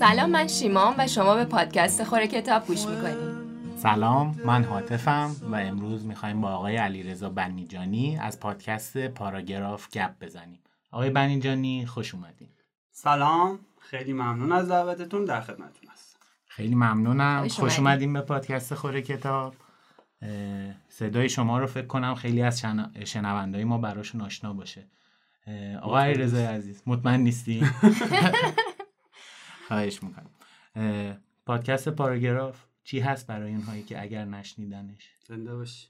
سلام من شیمان و شما به پادکست خوره کتاب گوش می‌کنید سلام من حاطفم و امروز می‌خوایم با آقای علیرضا بنیجانی از پادکست پاراگراف گپ بزنیم. آقای بنیجانی خوش اومدین. سلام خیلی ممنون از دعوتتون در خدمتتون هستم. خیلی ممنونم. خوش خوش اومدین. به پادکست خوره کتاب. صدای شما رو فکر کنم خیلی از شن... شنوندهای ما براشون آشنا باشه. آقای علیرضا عزیز مطمئن نیستی خواهش می‌کنم. پادکست پاراگراف چی هست برای اونهایی که اگر نشنیدنش؟ زنده باشی.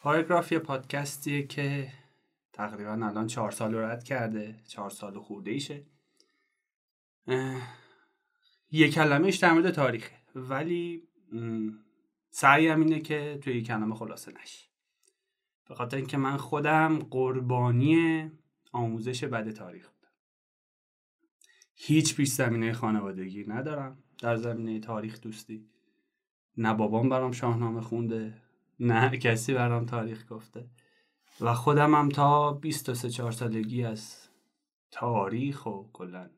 پاراگراف یه پادکستیه که تقریبا الان چهار سال رد کرده چهار سال خورده ایشه یه کلمهش در مورد تاریخه ولی سعیم اینه که توی یه کلمه خلاصه نشه. به خاطر اینکه من خودم قربانی آموزش بد تاریخ هیچ پیش زمینه خانوادگی ندارم. در زمینه تاریخ دوستی. نه بابام برام شاهنامه خونده نه کسی برام تاریخ گفته. و خودم هم تا 23 4 سالگی از تاریخ و کلا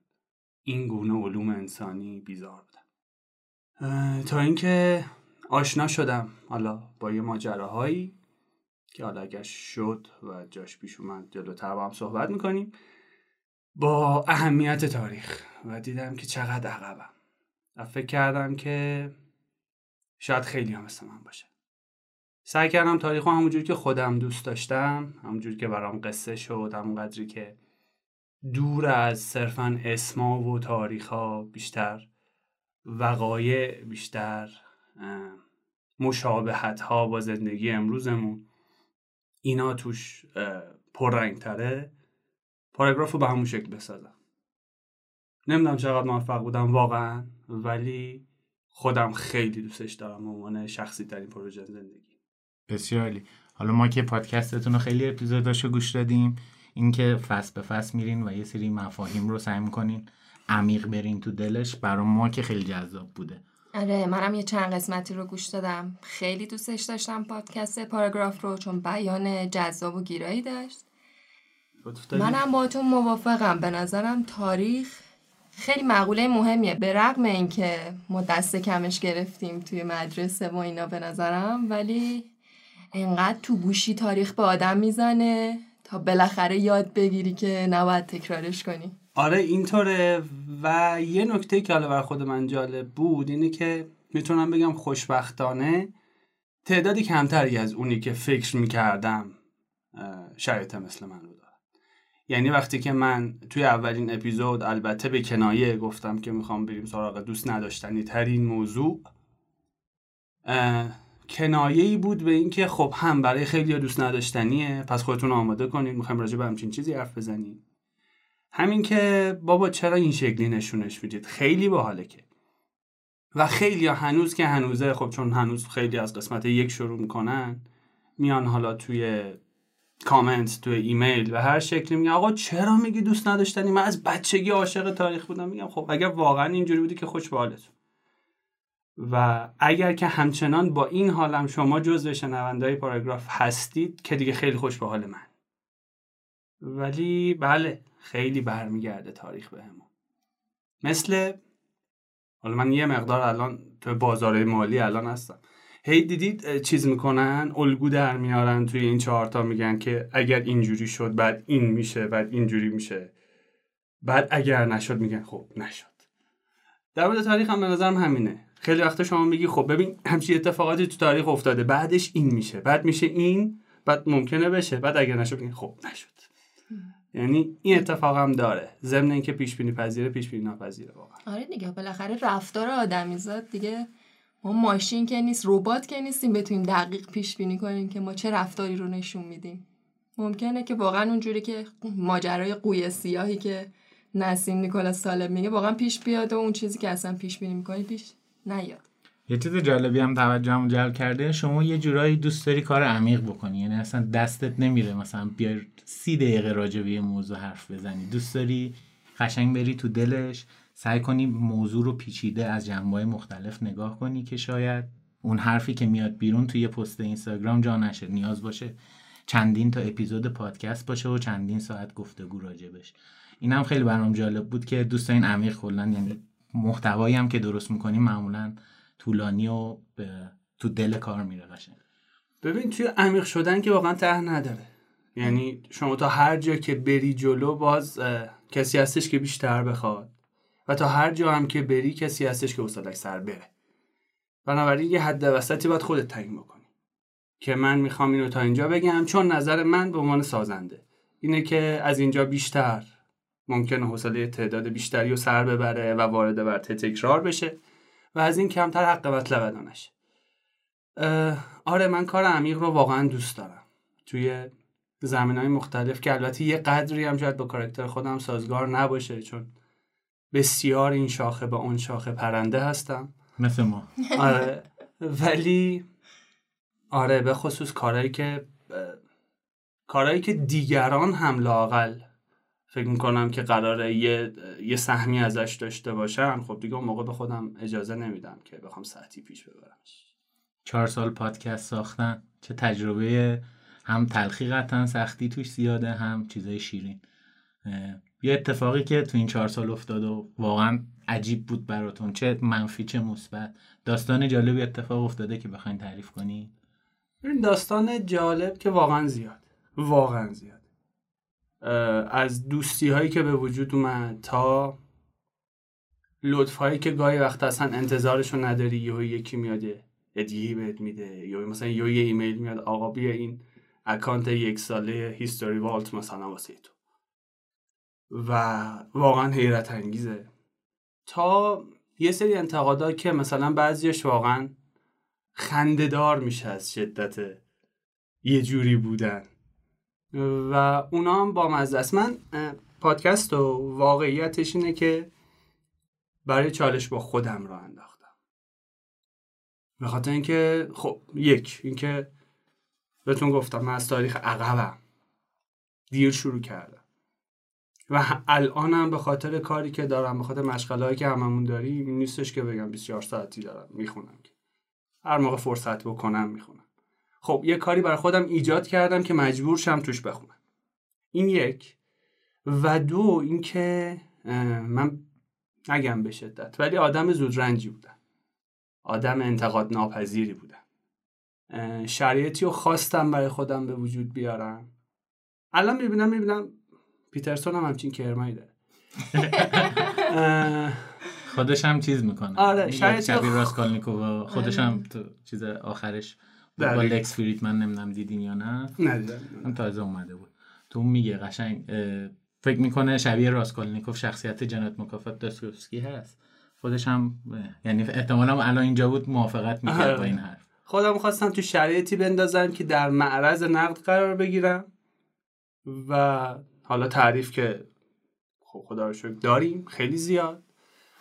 این گونه علوم انسانی بیزار بودم. تا اینکه آشنا شدم حالا با یه ماجراهایی که حالا اگر شد و جاش پیش اومد جلوتر با هم صحبت می‌کنیم. با اهمیت تاریخ و دیدم که چقدر عقبم. و فکر کردم که شاید خیلی هم مثل من باشه. سعی کردم تاریخ رو همونجوری که خودم دوست داشتم همونجوری که برام قصه شد همون قدری که دور از صرفا اسما و تاریخ ها بیشتر وقایع بیشتر مشابهت ها با زندگی امروزمون اینا توش پررنگ تره پاراگراف رو به همون شکل بسازم. نمی‌دونم چقدر موفق بودم واقعا ولی خودم خیلی دوستش دارم به عنوان شخصی ترین پروژه زندگی. بسیار عالی. حالا ما که پادکستتون رو خیلی اپیزوداشو گوش دادیم اینکه فصل به فصل میرین و یه سری مفاهیم رو سعی می‌کنین عمیق برین تو دلش برای ما که خیلی جذاب بوده. آره منم یه چند قسمتی رو گوش دادم. خیلی دوستش داشتم پادکست پاراگراف رو چون بیان جذاب و گیرایی داشت؟ منم با تو موافقم. به نظرم تاریخ خیلی مقوله مهمیه. به رغم اینکه ما دست کمش گرفتیم توی مدرسه و اینا به نظرم ولی انقدر تو گوشی تاریخ به آدم می‌زنه تا بالاخره یاد بگیری که نباید تکرارش کنی. آره اینطوره. و یه نکته که حالا بر خود من جالب بود اینه که می‌تونم بگم خوشبختانه تعدادی کمتری از اونی که فکر می‌کردم شرایط مثل من. یعنی وقتی که من توی اولین اپیزود البته به کنایه گفتم که می‌خوام بریم سراغ دوست نداشتنی ترین موضوع کنایه ای بود به اینکه خب هم برای خیلی دوست نداشتنیه پس خودتون آماده کنید می‌خوایم راجع به همچین چیزی حرف بزنیم. همین که بابا چرا این شکلی نشونش می‌دید؟ خیلی باحاله که. و خیلی هنوز که هنوزه خب چون هنوز خیلی از قسمت یک شروع می‌کنن میان حالا توی کامنت توی ایمیل و هر شکلی میگن آقا چرا میگی دوست نداشتنی؟ من از بچگی عاشق تاریخ بودم. میگم خب اگر واقعا اینجوری بودی که خوش به و اگر که همچنان با این حالم شما جزو شنوندهای پاراگراف هستید که دیگه خیلی خوش به حال من. ولی بله خیلی برمیگرده تاریخ بهمون. مثل حالا من یه مقدار الان تو بازار مالی الان هستم. هی دیدید چیز می‌کنن؟ الگو در میارن توی این چهارتا میگن که اگر اینجوری شد بعد این میشه بعد اینجوری میشه. بعد اگر نشد میگن خب نشد. در مورد تاریخ هم به نظرم همینه. خیلی وقتا شما میگی خب ببین همچین اتفاقاتی تو تاریخ افتاده. بعدش این میشه. بعد میشه این بعد ممکنه بشه. بعد اگر نشد میگن خب نشد. یعنی این اتفاق هم داره. ضمن اینکه پیش بینی پذیره پیش بینی ناپذیره واقعا. آره دیگه. بالاخره رفتار آدمیزاد دیگه. ما ماشین که نیست ربات که نیستیم بتونیم دقیق پیش بینی کنیم که ما چه رفتاری رو نشون میدیم. ممکنه که واقعا اونجوری که ماجرای قوی سیاهی که نسیم نیکولاس طالب میگه واقعا پیش بیاد و اون چیزی که اصلا پیش بینی می‌کنی پیش نیاد. یه چیز جالبی هم توجهم جلب کرده شما یه جورایی دوست داری کار عمیق بکنی یعنی اصلا دستت نمیره مثلا بیای سی دقیقه راجع به موضوع حرف بزنی. دوست داری قشنگ بری تو دلش سعی کنی موضوع رو پیچیده از جنبه‌های مختلف نگاه کنی که شاید اون حرفی که میاد بیرون توی پست اینستاگرام جا نشه نیاز باشه چندین تا اپیزود پادکست باشه و چندین ساعت گفتگو راجبش این هم خیلی برام جالب بود که دوست این عمیق کلا یعنی محتوایی هم که درست می‌کنیم معمولا طولانی و تو دل کار میره قشنگ. ببین توی عمیق شدن که واقعا ته نداره. یعنی شما تا هر جا که بری جلو باز کسی هستش که بیشتر بخواد. و تا هر جا هم که بری کسی هستش که حوصلش سر بره. بنابراین یه حد وسطی باید خودت تعیین بکنی. که من می‌خوام اینو تا اینجا بگم چون نظر من به عنوان سازنده اینه که از اینجا بیشتر ممکنه حوصله تعداد بیشتری رو سر ببره و وارد بر تکرار بشه و از این کمتر حق مطلب بدانش آره من کار عمیق رو واقعا دوست دارم. توی زمین های مختلف که البته یه قدری هم شاید با کارکتر خودم سازگار نباشه چون بسیار این شاخه به اون شاخه پرنده هستم. مثل ما. آره. ولی آره به خصوص کارهایی که کارهایی که دیگران هم لاقل فکر می‌کنم که قراره یه یه سهمی ازش داشته باشن خب دیگه اون موقع به خودم اجازه نمیدم که بخوام ساعتی پیش ببرمش. چهار سال پادکست ساختن. چه تجربه هم تلخی قطعا سختی توش زیاده هم چیزای شیرین. یه اتفاقی که تو این چهار سال افتاد و واقعا عجیب بود براتون. چه منفی چه مثبت. داستان جالبی اتفاق افتاده که بخواین تعریف کنی این داستان جالب که واقعا زیاد. واقعا زیاد. از دوستی هایی که به وجود اومد تا لطف هایی که گاهی وقت اصلا انتظارشو نداری یه یکی میاد هدیه بهت میده یا مثلا یه ایمیل میاد آقا بیا این اکانت یک ساله هیستوری والت مثلا واسه تو. و واقعا حیرت انگیزه. تا یه سری انتقادات که مثلا بعضیش واقعا خندهدار میشه از شدت یه جوری بودن. و اونا هم با مزه است. من پادکست و واقعیتش اینه که برای چالش با خودم را انداختم. به خاطر اینکه خب یک اینکه بهتون گفتم من از تاریخ عقبم دیر شروع کردم. و الانم به خاطر کاری که دارم به خاطر مشغله که هممون داریم نیستش که بگم 24 ساعتی دارم می‌خونم که. هر موقع فرصت بکنم می‌خونم. خب یه کاری برای خودم ایجاد کردم که مجبور شم توش بخونم. این یک. و دو اینکه من نگم به شدت ولی آدم زودرنجی بودم. آدم انتقاد ناپذیری بودم شرایطی رو خواستم برای خودم به وجود بیارم. الان می‌بینم می‌بینم پیترسون هم همچین کرمایی داره. خودش هم چیز می‌کنه. آره شاید شبیه راسکالنیکو خودش هم تو چیز آخرش با لکس من نمی‌دونم دیدین یا نه. ندیدم تازه اومده بود. تو میگه قشنگ فکر می‌کنه شبیه راسکولنیکوف شخصیت جنت مکافات داستوفسکی هست. خودش هم یعنی احتمالا الان اینجا بود موافقت می‌کرد با این حرف. خودم خواستم تو شرایطی بندازم که در معرض نقد قرار بگیرم و حالا تعریف که خب خدا رو داریم خیلی زیاد.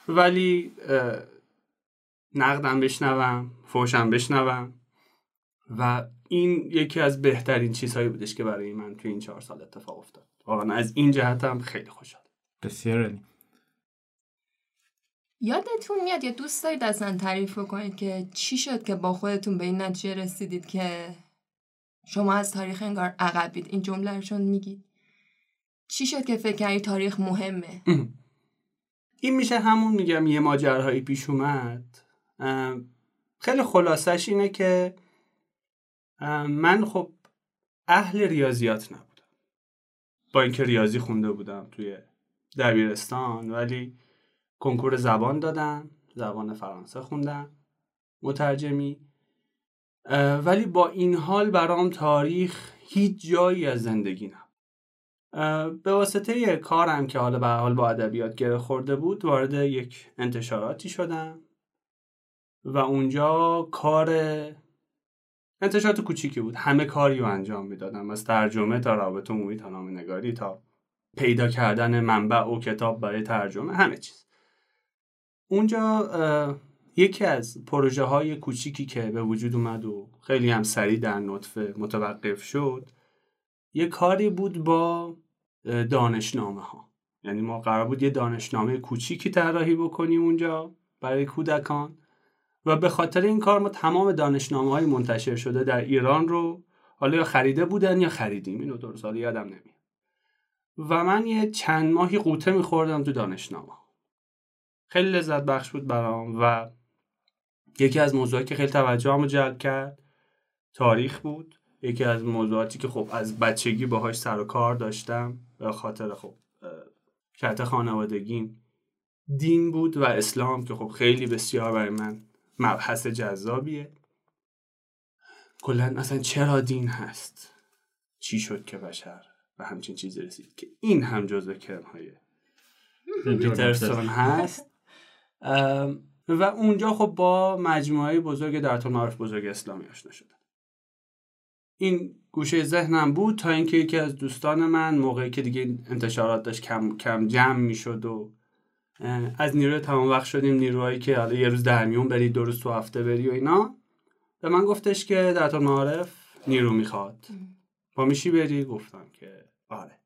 ولی نقدم بشنوم فوشم بشنوم و این یکی از بهترین چیزهایی بودش که برای من تو این چهار سال اتفاق افتاد. واقعا از این جهت هم خیلی خوشحال بسیار یادتون میاد یا دوست دارید اصلا تعریف بکنید که چی شد که با خودتون به این نتیجه رسیدید که شما از تاریخ انگار عقبید این جمله رو چون میگید؟ چی شد که فکر کردید تاریخ مهمه؟ این میشه همون میگم یه ماجرهایی پیش اومد. خیلی خلاصش اینه که من خب اهل ریاضیات نبودم. با اینکه ریاضی خونده بودم توی دبیرستان ولی کنکور زبان دادم زبان فرانسه خوندم مترجمی. ولی با این حال برام تاریخ هیچ جایی از زندگی نه به واسطه کارم که حالا به حال با ادبیات گره خورده بود وارد یک انتشاراتی شدم. و اونجا کار انتشارات کوچیکی بود. همه کاری رو انجام می‌دادم. از ترجمه تا رابط عمومی تا نام نگاری تا پیدا کردن منبع و کتاب برای ترجمه همه چیز. اونجا یکی از پروژه های کوچیکی که به وجود اومد و خیلی هم سریع در نطفه متوقف شد یه کاری بود با دانشنامه ها یعنی ما قرار بود یه دانشنامه کوچیکی طراحی بکنیم اونجا برای کودکان و به خاطر این کار ما تمام دانشنامه های منتشر شده در ایران رو حالا یا خریده بودن یا خریدیم. اینو درست حالا یادم نمیاد. و من یه چند ماهی قوطه میخوردم تو دانشنامه خیلی لذت بخش بود برام و یکی از موضوعاتی که خیلی توجهمو جلب کرد تاریخ بود. یکی از موضوعاتی که خب از بچگی باهاش سر و کار داشتم. خاطر خب شرط خانوادگیم دین بود و اسلام که خب خیلی بسیار برای من مبحث جذابیه. کلا اصلا چرا دین هست؟ چی شد که بشر به همچین چیزی رسید که این هم جزء کرم های پیترسون هست؟ و اونجا خب با مجموعه بزرگ در معرف بزرگ اسلامی آشنا شدم. این گوشه ذهنم بود تا اینکه یکی از دوستان من موقعی که دیگه انتشارات داشت کم, کم جمع می‌شد و از نیروی تمام وقت شدیم نیروهایی که حالا یه روز در میون بری دو روز تو هفته بری و اینا. به من گفتش که در معارف نیرو می‌خواد. با میشی بری؟ گفتم که آره.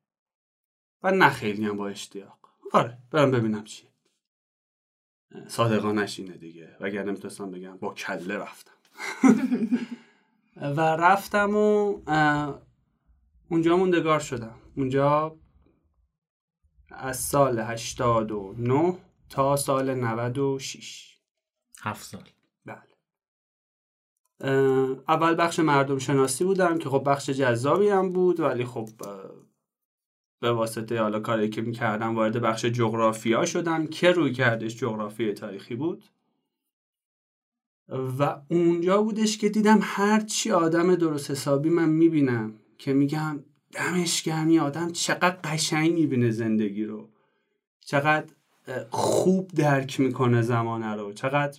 و نه خیلی هم با اشتیاق. آره برم ببینم چیه. صادقانش اینه دیگه. وگرنه نمی‌تونستم بگم با کله رفتم. و رفتم و اونجا موندگار شدم. اونجا از سال 89 تا سال 96 هفت سال. بله. اول بخش مردم شناسی بودم که خب بخش جذابی هم بود ولی خب به واسطه حالا کاری که می‌کردم وارد بخش جغرافیا شدم که روی کردش جغرافی تاریخی بود. و اونجا بودش که دیدم هرچی آدم درست حسابی من می‌بینم که میگم دمش گرمی آدم چقدر قشنگ می‌بینه زندگی رو. چقدر خوب درک می‌کنه زمانه رو. چقدر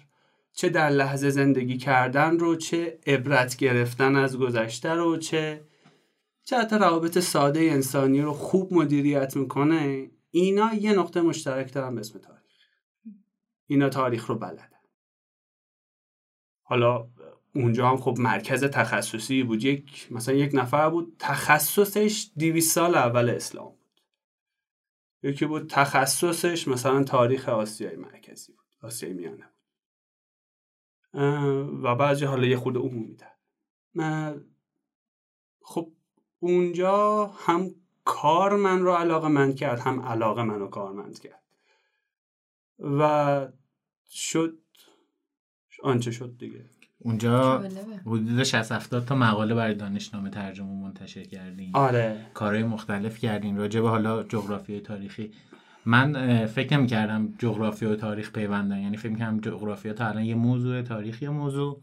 چه در لحظه زندگی کردن رو چه عبرت گرفتن از گذشته رو چه چه حتی روابط ساده انسانی رو خوب مدیریت می‌کنه. اینا یه نقطه مشترک دارن به اسم تاریخ. اینا تاریخ رو بلدن. حالا اونجا هم خب مرکز تخصصی بود. یک مثلا یک نفر بود تخصصش 200 سال اول اسلام بود. یکی بود تخصصش مثلا تاریخ آسیای مرکزی بود آسیای میانه بود. و بعضی حالا یه خود عمومی در خب اونجا هم کار من رو علاقه مند کرد هم علاقه منو کارمند کرد. و شد آنچه شد دیگه. اونجا حدود 60 70 تا مقاله برای دانشنامه ترجمه منتشر کردین آره. کارهای مختلف کردین راجع به حالا جغرافی تاریخی. من فکر نمی کردم جغرافی و تاریخ پیوندن. یعنی فکر کردم جغرافیا تا الان یه موضوع تاریخی موضوع.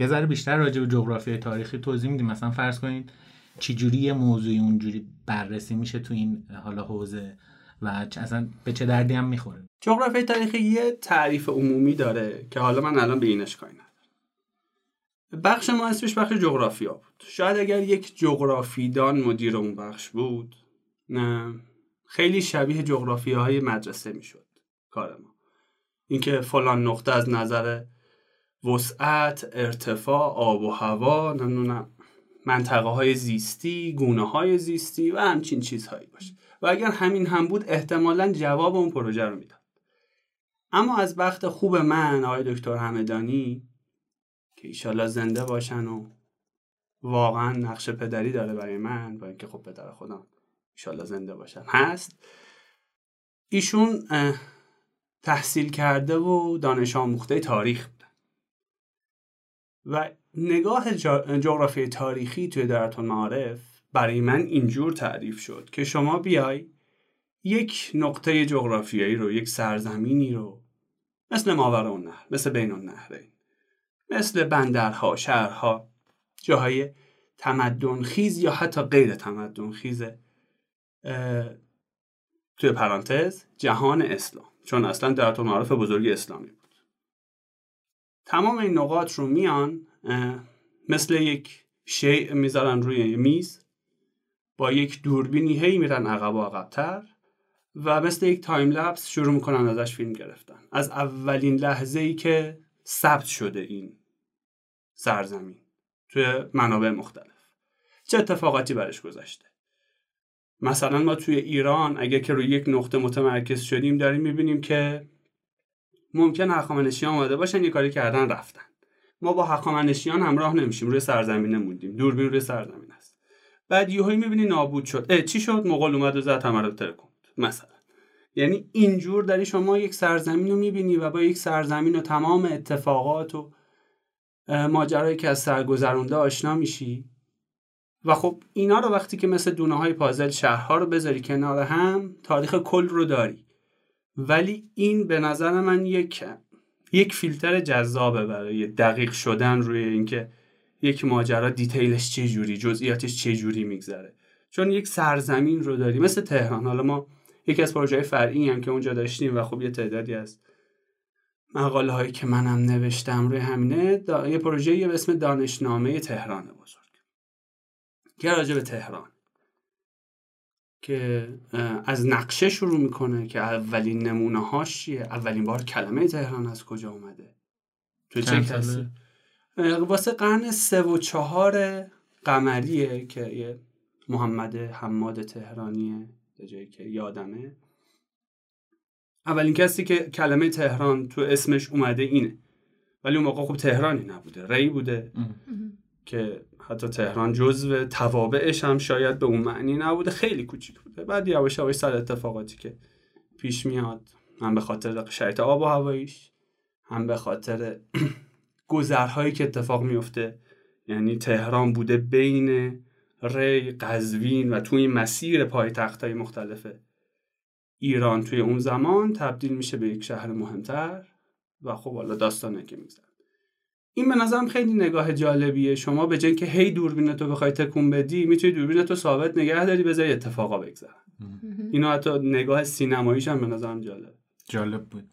یه ذره بیشتر راجع به جغرافی تاریخی توضیح میدیم. مثلا فرض کنید چجوری یه موضوعی اونجوری بررسی میشه تو این حالا حوزه و اصلا به چه دردی هم می‌خوره. جغرافی تاریخی یه تعریف عمومی داره که حالا من الان به اینش کاری ندارم. بخش ما اسمش بخش جغرافیا بود. شاید اگر یک جغرافیدان مدیر اون بخش بود نه خیلی شبیه جغرافی های مدرسه می‌شد کار ما. اینکه فلان نقطه از نظر وسعت ارتفاع آب و هوا نمی‌دونم منطقه های زیستی گونه های زیستی و همچین چیزهایی باشه. و اگر همین هم بود احتمالا جواب اون پروژه رو می‌داد. اما از وقت خوب من آقای دکتر همدانی که ایشالله زنده باشن و واقعا نقش پدری داره برای من با اینکه خب پدر خودم ایشالله زنده باشن هست. ایشون تحصیل کرده و دانش آموخته تاریخ بودن و نگاه جغرافی تاریخی توی درتون معارف برای من اینجور تعریف شد که شما بیای یک نقطه جغرافیایی رو یک سرزمینی رو مثل ماور اون نهر مثل بین اون نهرین مثل بندرها شهرها جاهای تمدن خیز یا حتی غیر تمدن خیز توی پرانتز جهان اسلام. چون اصلا در طول معارف بزرگی اسلامی بود. تمام این نقاط رو میان مثل یک شیء می‌ذارن روی میز. با یک دوربینی هی میرن عقب و عقبتر و مثل یک تایم لپس شروع می‌کنن ازش فیلم گرفتن. از اولین لحظه ای که ثبت شده این سرزمین توی منابع مختلف. چه اتفاقاتی برش گذشته؟ مثلا ما توی ایران اگه که روی یک نقطه متمرکز شدیم داریم می‌بینیم که ممکن هخامنشیان آمده باشن یه کاری کردن رفتن. ما با هخامنشیان همراه نمیشیم روی سرزمین نموندیم دوربین روی سرزمین بعد یهویی می‌بینی نابود شد. چی شد؟ مغول اومد و زد همه رو ترکوند مثلا. یعنی اینجور داری شما یک سرزمین رو می‌بینی و با یک سرزمین و تمام اتفاقات و ماجرایی که از سرگذرونده آشنا میشی. و خب اینا رو وقتی که مثل دونه های پازل شهرها رو بذاری کنار هم تاریخ کل رو داری. ولی این به نظر من یک یک فیلتر جذابه برای دقیق شدن روی اینکه یک ماجرا دیتیلش چه جوری جزئیاتش چه جوری میگذره. چون یک سرزمین رو داری مثل تهران. حالا ما یکی از پروژه فرعی هم که اونجا داشتیم و خب یه تعدادی از مقاله هایی که منم نوشتم روی همینه یه پروژه به اسم دانشنامه تهران بزرگ. که راجع به تهران. که از نقشه شروع می‌کنه که اولین نمونه هاش چیه؟ اولین بار کلمه تهران از کجا اومده؟ تو چه کسی؟ واسه قرن سه و چهار قمریه که یه محمد حماد تهرانیه به جایی که یادمه. اولین کسی که کلمه تهران تو اسمش اومده اینه. ولی اون موقع خب تهرانی نبوده ری بوده. که حتی تهران جزو توابعش هم شاید به اون معنی نبوده خیلی کوچیک بوده. بعد یواش یواش سر اتفاقاتی که پیش میاد هم به خاطر شرایط آب و هواییش هم به خاطر گذرهایی که اتفاق میفته یعنی تهران بوده بین ری قزوین و توی مسیر پایتخت های مختلفه. ایران توی اون زمان تبدیل میشه به یک شهر مهمتر و خب حالا داستانه که میگذره. این به نظرم خیلی نگاه جالبیه. شما به جای که هی دوربین تو بخوای تکون بدی می‌تونی دوربین تو ثابت نگه داری بذاری اتفاقا بگذره. اینو حتی نگاه سینماییش هم به نظرم جالب جالب بود.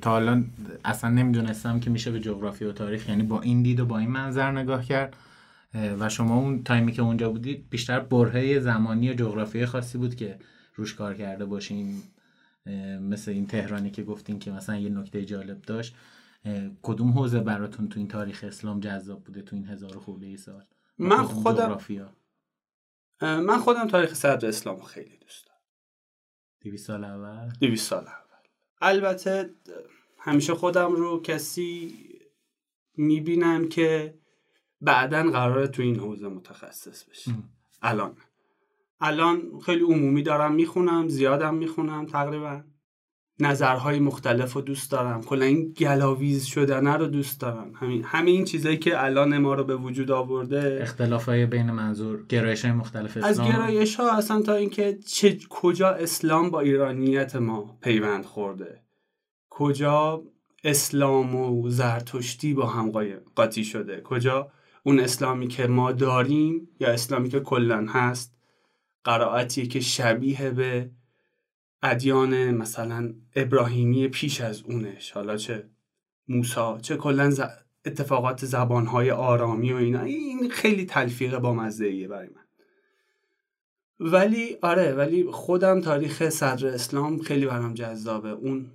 تا الان اصلا نمی‌دونستم که میشه به جغرافی و تاریخ یعنی با این دید و با این منظر نگاه کرد. و شما اون تایمی که اونجا بودید بیشتر برهه زمانی و جغرافی خاصی بود که روش کار کرده باشین. مثل این تهرانی که گفتین که مثلا یه نکته جالب داشت. کدوم حوزه براتون تو این تاریخ اسلام جذاب بوده تو این هزار خورده ای سال؟ من خودم من خودم تاریخ صدر اسلام خیلی دوست دارم. دیویس سال اول؟ دیویس سال اول. البته همیشه خودم رو کسی می‌بینم که بعدا قراره تو این حوزه متخصص بشه. الان. الان خیلی عمومی دارم می‌خونم زیادم می‌خونم تقریبا. نظرهای مختلف رو دوست دارم. کلا این گلاویز شدنه رو دوست دارم. همین همین این چیزایی که الان ما رو به وجود آورده اختلاف های بین منظور گرایش های مختلف اسلام از گرایش ها اصلا تا اینکه چه کجا اسلام با ایرانیت ما پیوند خورده. کجا اسلام و زرتشتی با هم قاطی شده. کجا اون اسلامی که ما داریم یا اسلامی که کلا هست قرائتیه که شبیه به ادیان مثلا ابراهیمی پیش از اونش حالا چه موسا چه کلا اتفاقات زبانهای آرامی و اینا. این خیلی تلفیق با مزه برای من. ولی آره ولی خودم تاریخ صدر اسلام خیلی برام جذابه. اون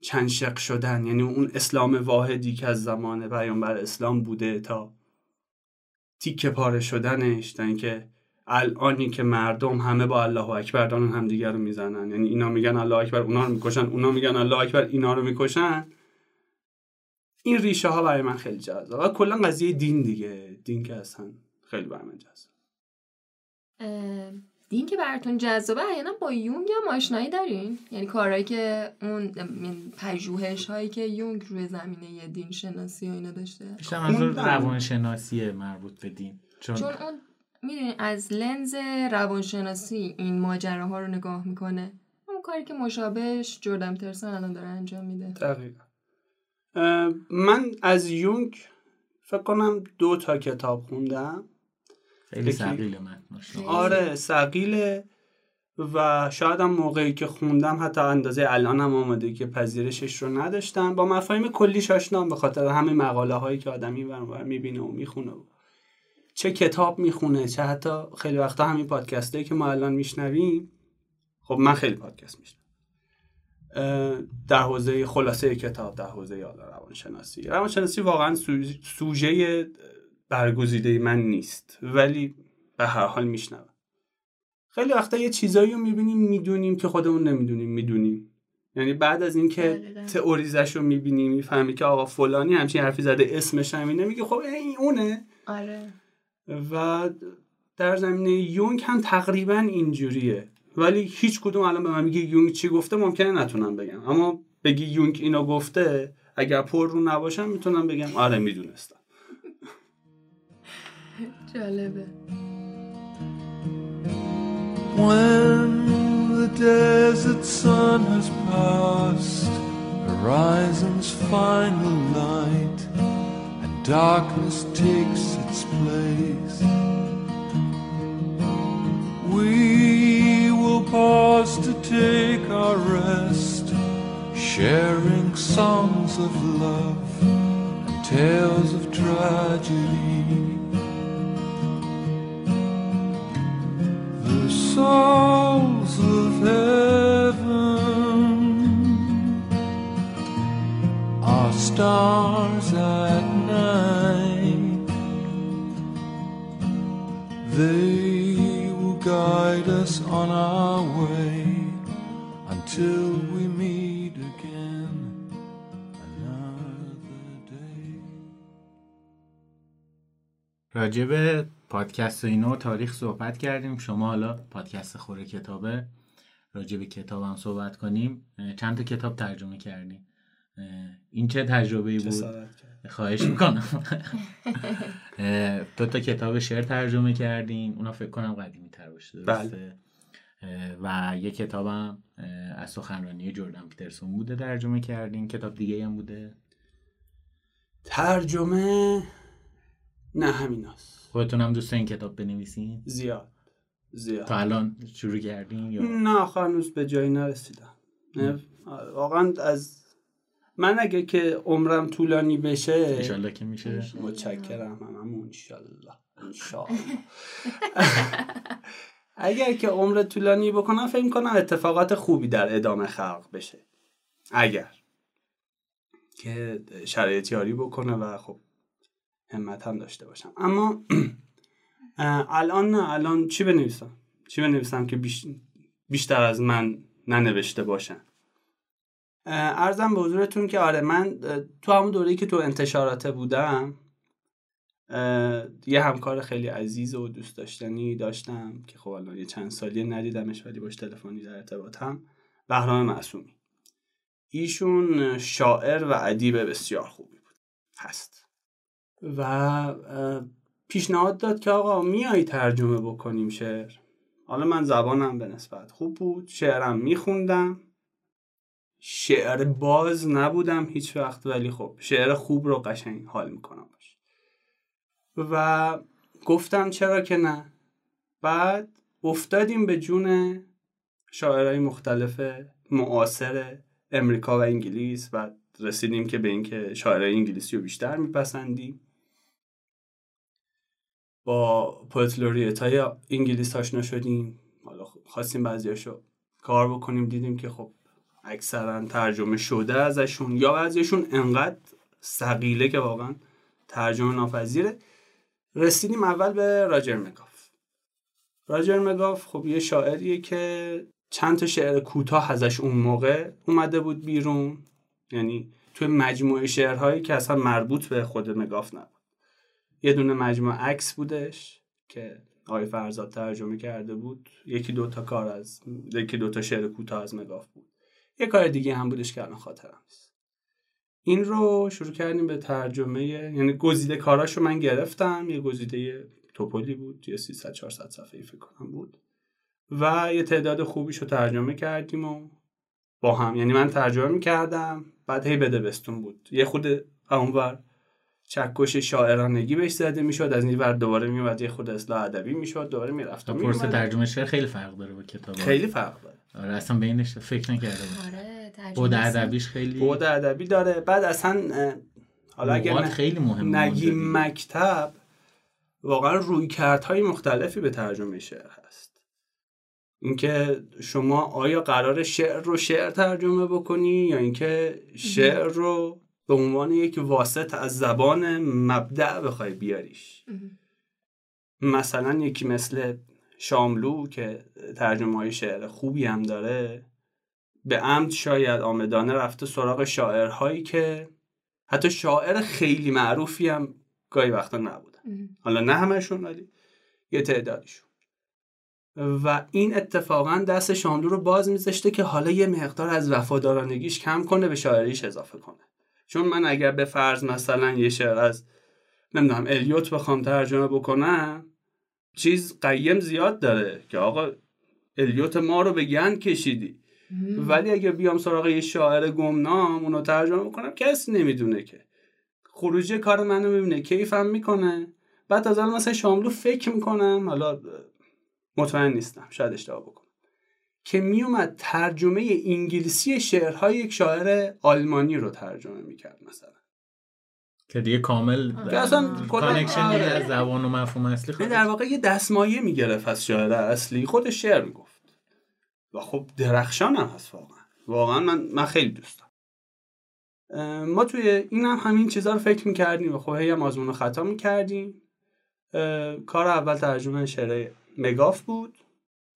چند شق شدن یعنی اون اسلام واحدی که از زمان پیامبر اسلام بوده تا تیکه پاره شدنش تا اینکه الانی که مردم همه با الله اکبر دارن همدیگه رو می‌زنن. یعنی اینا میگن الله اکبر اونا رو می‌کشن اونا میگن الله اکبر اینا رو می‌کشن. این ریشه ها برای من خیلی جذاب و کلا قضیه دین دیگه. دین که اصلا خیلی برای من جذاب دین که براتون جذابه احیانا با یونگ هم آشنایی دارین؟ یعنی کارهایی که اون پژوهش هایی که یونگ روی زمینه دین شناسی و اینا داشته؟ بیشتر منظور روان شناسی مربوط به دین. چون, چون اون می‌دونی از لنز روانشناسی این ماجراها رو نگاه می‌کنه. اون کاری که مشابهش جردم ترسن الان داره انجام میده. دقیقا. من از یونگ فکر کنم دو تا کتاب خوندم. خیلی سقیل من آره سقیله و شاید هم موقعی که خوندم حتی اندازه الان هم آمده که پذیرشش رو نداشتم. با مفاهیم کلیش آشنام به خاطر همه مقاله هایی که آدمی برابر می‌بینه و می‌خونه چه کتاب می‌خونه چه حتی خیلی وقتا همین پادکست هایی که ما الان میشنویم. خب من خیلی پادکست میشنم در حوزه خلاصه کتاب در حوزه یاد روانشناسی. روانشناسی واقعا سوژه برگزیده من نیست ولی به هر حال میشنوم. خیلی وقتا یه چیزایی رو می‌بینیم می‌دونیم که خودمون نمی‌دونیم می‌دونیم. یعنی بعد از اینکه تئوریزش رو می‌بینیم می‌فهمی که آقا فلانی همچین حرفی زده اسمش همینه میگه خب این اونه. آره. و در زمینه یونگ هم تقریبا اینجوریه. ولی هیچ کدوم الان به من میگه یونگ چی گفته ممکنه نتونم بگم. اما بگی یونگ اینو گفته اگر پر رو نباشم می‌تونم بگم. آره می‌دونستم. جالبه. When the desert sun has passed, horizon's final light, and darkness takes its place, we will pause to take our rest, sharing songs of love and tales of tragedy. The souls of heaven are stars at night. They will guide us on our way until we meet again another day. راجب پادکست و اینو تاریخ صحبت کردیم شما حالا پادکست خوره کتابه راجب کتاب هم صحبت کنیم چند تا کتاب ترجمه کردیم این چه تجربه بود. خواهش می‌کنم. دو تا کتاب شعر ترجمه کردین اونا فکر کنم قدیمی تر باشه درسته؟ اه، و یه کتابم از سخنرانی جردن پیترسون بوده ترجمه کردین کتاب دیگه هم بوده؟ ترجمه؟ نه همیناست خودتون هم دوست این کتاب بنویسین؟ زیاد. زیاد. تا الان شروع کردین یا؟ نه آخر هنوز به جایی نرسیدم. واقعا از من اگه که عمرم طولانی بشه انشالله که میشه. متشکرم هممون انشالله. انشالله. اگر که عمر طولانی بکنم فکر کنم اتفاقات خوبی در ادامه خلق بشه. اگر که شرایط یاری بکنه و خب همت هم داشته باشم. اما الان نه الان چی بنویسم؟ چی بنویسم که بیش- بیشتر از من ننوشته باشن؟ ارزم به حضورتون که آره من تو همون دوره‌ای که تو انتشارات بودم یه همکار خیلی عزیز و دوست داشتنی داشتم که خب الان یه چند سالی ندیدمش ولی باش تلفنی در ارتباطم بهرام معصومی. ایشون شاعر و ادیب بسیار خوبی بود. هست. و پیشنهاد داد که آقا میای ترجمه بکنیم شعر. حالا من زبانم به نسبت خوب بود شعرم میخوندم. شعر باز نبودم هیچ وقت ولی خب شعر خوب رو قشنگ حال می‌کنم باش. و گفتم چرا که نه؟ بعد افتادیم به جون شاعرهای مختلف معاصر امریکا و انگلیس و رسیدیم که به اینکه شاعرهای انگلیسی رو بیشتر میپسندیم. با پویت های انگلیس آشنا شدیم. حالا خب خواستیم بعضیاشو کار بکنیم دیدیم که خب اکثرا ترجمه شده ازشون یا بعضیشون انقدر سقیله که واقعا ترجمه ناپذیره. رسیدیم اول به راجر مگاف. راجر مگاف خب یه شاعریه که چند تا شعر کوتاه ازش اون موقع اومده بود بیرون. یعنی توی مجموعه شعرهایی که اصلا مربوط به خود مگاف نبود. یه دونه مجموعه عکس بودش که آقای فرزاد ترجمه کرده بود. یکی دو تا کار از یکی دو تا شعر کوتاه از مگاف بود. یه کار دیگه هم بودش که الان خاطرم نیست. این رو شروع کردیم به ترجمه یعنی گزیده کاراشو من گرفتم یه گزیده توپولی بود یه 300 400 صفحه‌ای فکر کنم بود. و یه تعداد خوبیشو ترجمه کردیم و با هم یعنی من ترجمه می‌کردم بعد هی بده بستون بود. یه خود اونور چکش شاعرانگی بهش زده می‌شد از این ور دوباره میومد یه خود اصلاح ادبی می‌شد دوباره می‌رفت تا پرس ترجمه شعر خیلی فرق داره با کتاب. خیلی فرق داره. آره اصلا بینش فکر نکرده آره بود ادبیش خیلی بود ادبی داره. بعد اصلا حالا اگر خیلی مهمه نگی. مکتب واقعا روی کردهای مختلفی به ترجمه شعر هست. اینکه شما آیا قرار شعر رو شعر ترجمه بکنی یا اینکه شعر رو به عنوان یک واسط از زبان مبدع بخوای بیاریش. مثلا یکی مثل شاملو که ترجمه های شعر خوبی هم داره به عمد شاید آمدانه رفته سراغ شاعرهایی که حتی شاعر خیلی معروفی هم گاهی وقتا نبودن. حالا نه همشون ولی یه تعدادشون و این اتفاقا دست شاملو رو باز میذاشته که حالا یه مقدار از وفادارانگیش کم کنه به شاعریش اضافه کنه. چون من اگر به فرض مثلا یه شعر از نمی‌دونم الیوت بخوام ترجمه بکنم چیز قیم زیاد داره که آقا الیوت ما رو به گند کشیدی. ولی اگه بیام سراغ یه شاعر گمنام اونو ترجمه بکنم کسی نمی‌دونه که. خروجی کار منو می‌بینه کیفم می‌کنه. بعد از مثلا شاملو فکر می‌کنم حالا مطمئن نیستم شاید اشتباه بکنم. که میومد ترجمه انگلیسی شعرهای یک شاعر آلمانی رو ترجمه می‌کرد مثلا. که دیگه کامل که اصلا connection آره. از زبان و مفهوم اصلی یعنی در واقع یه دستمایه می‌گرفت از شاعر اصلی. خودش شعر می‌گفت. و خب درخشان هم هست واقعا. واقعا من, من خیلی دوست دارم. ما توی این هم همین چیزها رو فکر می‌کردیم و خب هی هم آزمون و خطا می‌کردیم. کار اول ترجمه شعر مگاف بود.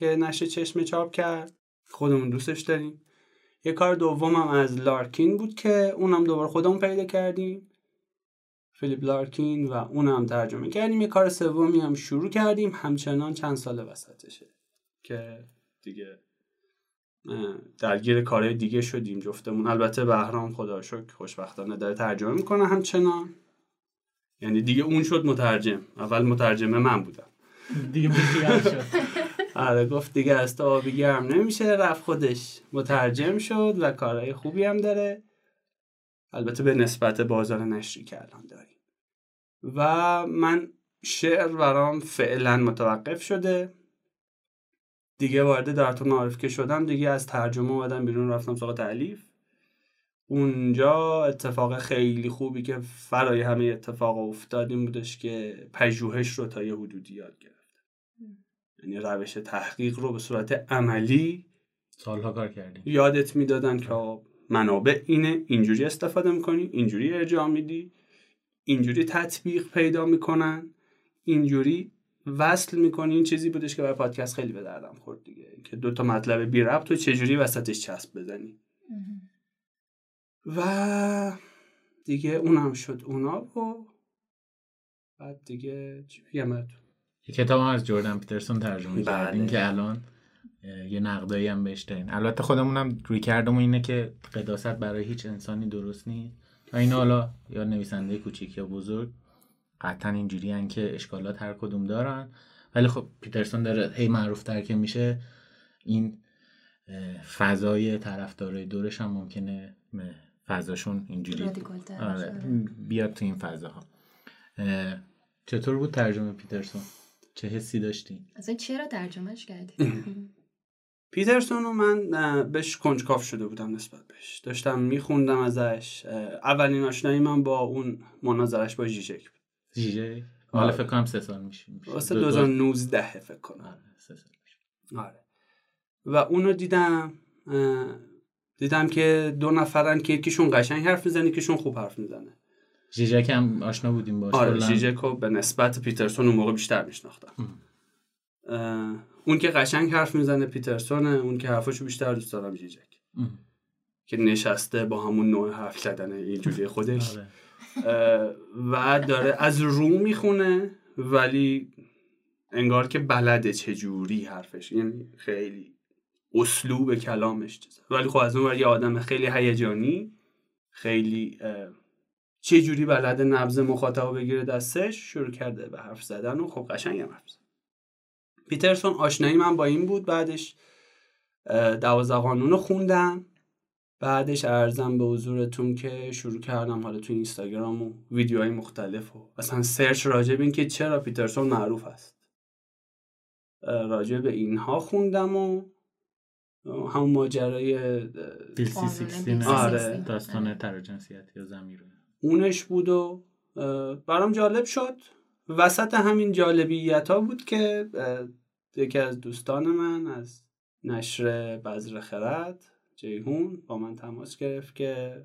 که نشر چشم چاپ کرد. خودمون دوستش داریم. یه کار دوم هم از لارکین بود که اونم دوباره خودمون پیدا کردیم. فیلیپ لارکین و اونم ترجمه کردیم. یه کار سومی هم شروع کردیم. همچنان چند سال وسطشه که دیگه درگیر کارهای دیگه شدیم. جفتمون. البته بهرام خدا شکر خوشبختانه داره ترجمه می‌کنه همچنان. یعنی دیگه اون شد مترجم. اول مترجمه من بودم. دیگه شد. آره گفت دیگه از تو آبی گرم نمیشه رفت خودش. مترجم شد و کارهای خوبی هم داره. البته به نسبت بازار نشری که الان داریم. و من شعر برام فعلا متوقف شده. دیگه وارد درتون معارف که شدم دیگه از ترجمه اومدم بیرون رفتم سراغ تعلیف اونجا اتفاق خیلی خوبی که فرای همه اتفاق افتاد این بودش که پژوهش رو تا یه حدودی یاد گرفتم. یعنی روش تحقیق رو به صورت عملی سالها کار کردیم. یادت می‌دادن که منابع اینه اینجوری استفاده می‌کنی اینجوری ارجاع میدی اینجوری تطبیق پیدا می‌کنن اینجوری وصل می‌کنی. این چیزی بودش که برای پادکست خیلی به دردم خورد دیگه. که دو تا مطلب بی ربط تو چجوری وسطش چسب بزنی. و دیگه اونم شد اونا و بعد دیگه چی بگم کتاب هم از جردن پیترسون ترجمه بله. کردیم که الان یه نقدایی هم بهش داریم البته خودمونم روی کردمون اینه که قداست برای هیچ انسانی درست نیست. و این حالا یا نویسنده کوچیک یا بزرگ قطعا اینجوری که اشکالات هر کدوم دارن. ولی خب پیترسون داره هی معروف تر که میشه. این فضای طرفدارای دورش هم ممکنه فضاشون اینجوری آره. بیاد تو این فضاها. اه، چطور بود ترجمه پیترسون؟ چه حسی داشتی؟ اصلا چرا ترجمهش کردی؟ پیترسون رو من بهش کنجکاف شده بودم نسبت بهش. داشتم میخوندم ازش. اولین آشنایی من با اون مناظرش با جیجک بود. حالا آره. فکر کنم سه سال میشه واسه 2019 فکر کنم. آره، سه سال میشه. آره. و اونو دیدم دیدم که دو نفرن که یکیشون قشنگ حرف می‌زنه یکیشون خوب حرف می‌زنه. ژیژک هم آشنا بودیم باش آره کلاً. ژیژکو به نسبت پیترسون اون موقع بیشتر میشناختم اون که قشنگ حرف می‌زنه پیترسونه اون که حرفاشو بیشتر دوست دارم ژیژک ام. که نشسته با همون نوع حرف زدن اینجوری خودش آره. و داره از رو می‌خونه ولی انگار که بلده چجوری حرفش یعنی خیلی اسلوب کلامش چیزه ولی خب از اون یه آدم خیلی هیجانی خیلی اه، چجوری بلده نبض مخاطب بگیره دستش؟ شروع کرده به حرف زدن و خب قشنگ هم حرف زد. پیترسون آشنایی من با این بود بعدش دوازده قانون رو خوندم. بعدش عرضم به حضورتون که شروع کردم حالا تو اینستاگرام و ویدیوهای مختلف و اصلا search راجع به این که چرا پیترسون معروف است. راجع به اینها خوندم و همون ماجرای Bill C آره. داستان تراجنسیت یا ضمیر اونش بود و برام جالب شد وسط همین جالبیت ها بود که یکی از دوستان من از نشر بذر خرد جیهون با من تماس گرفت که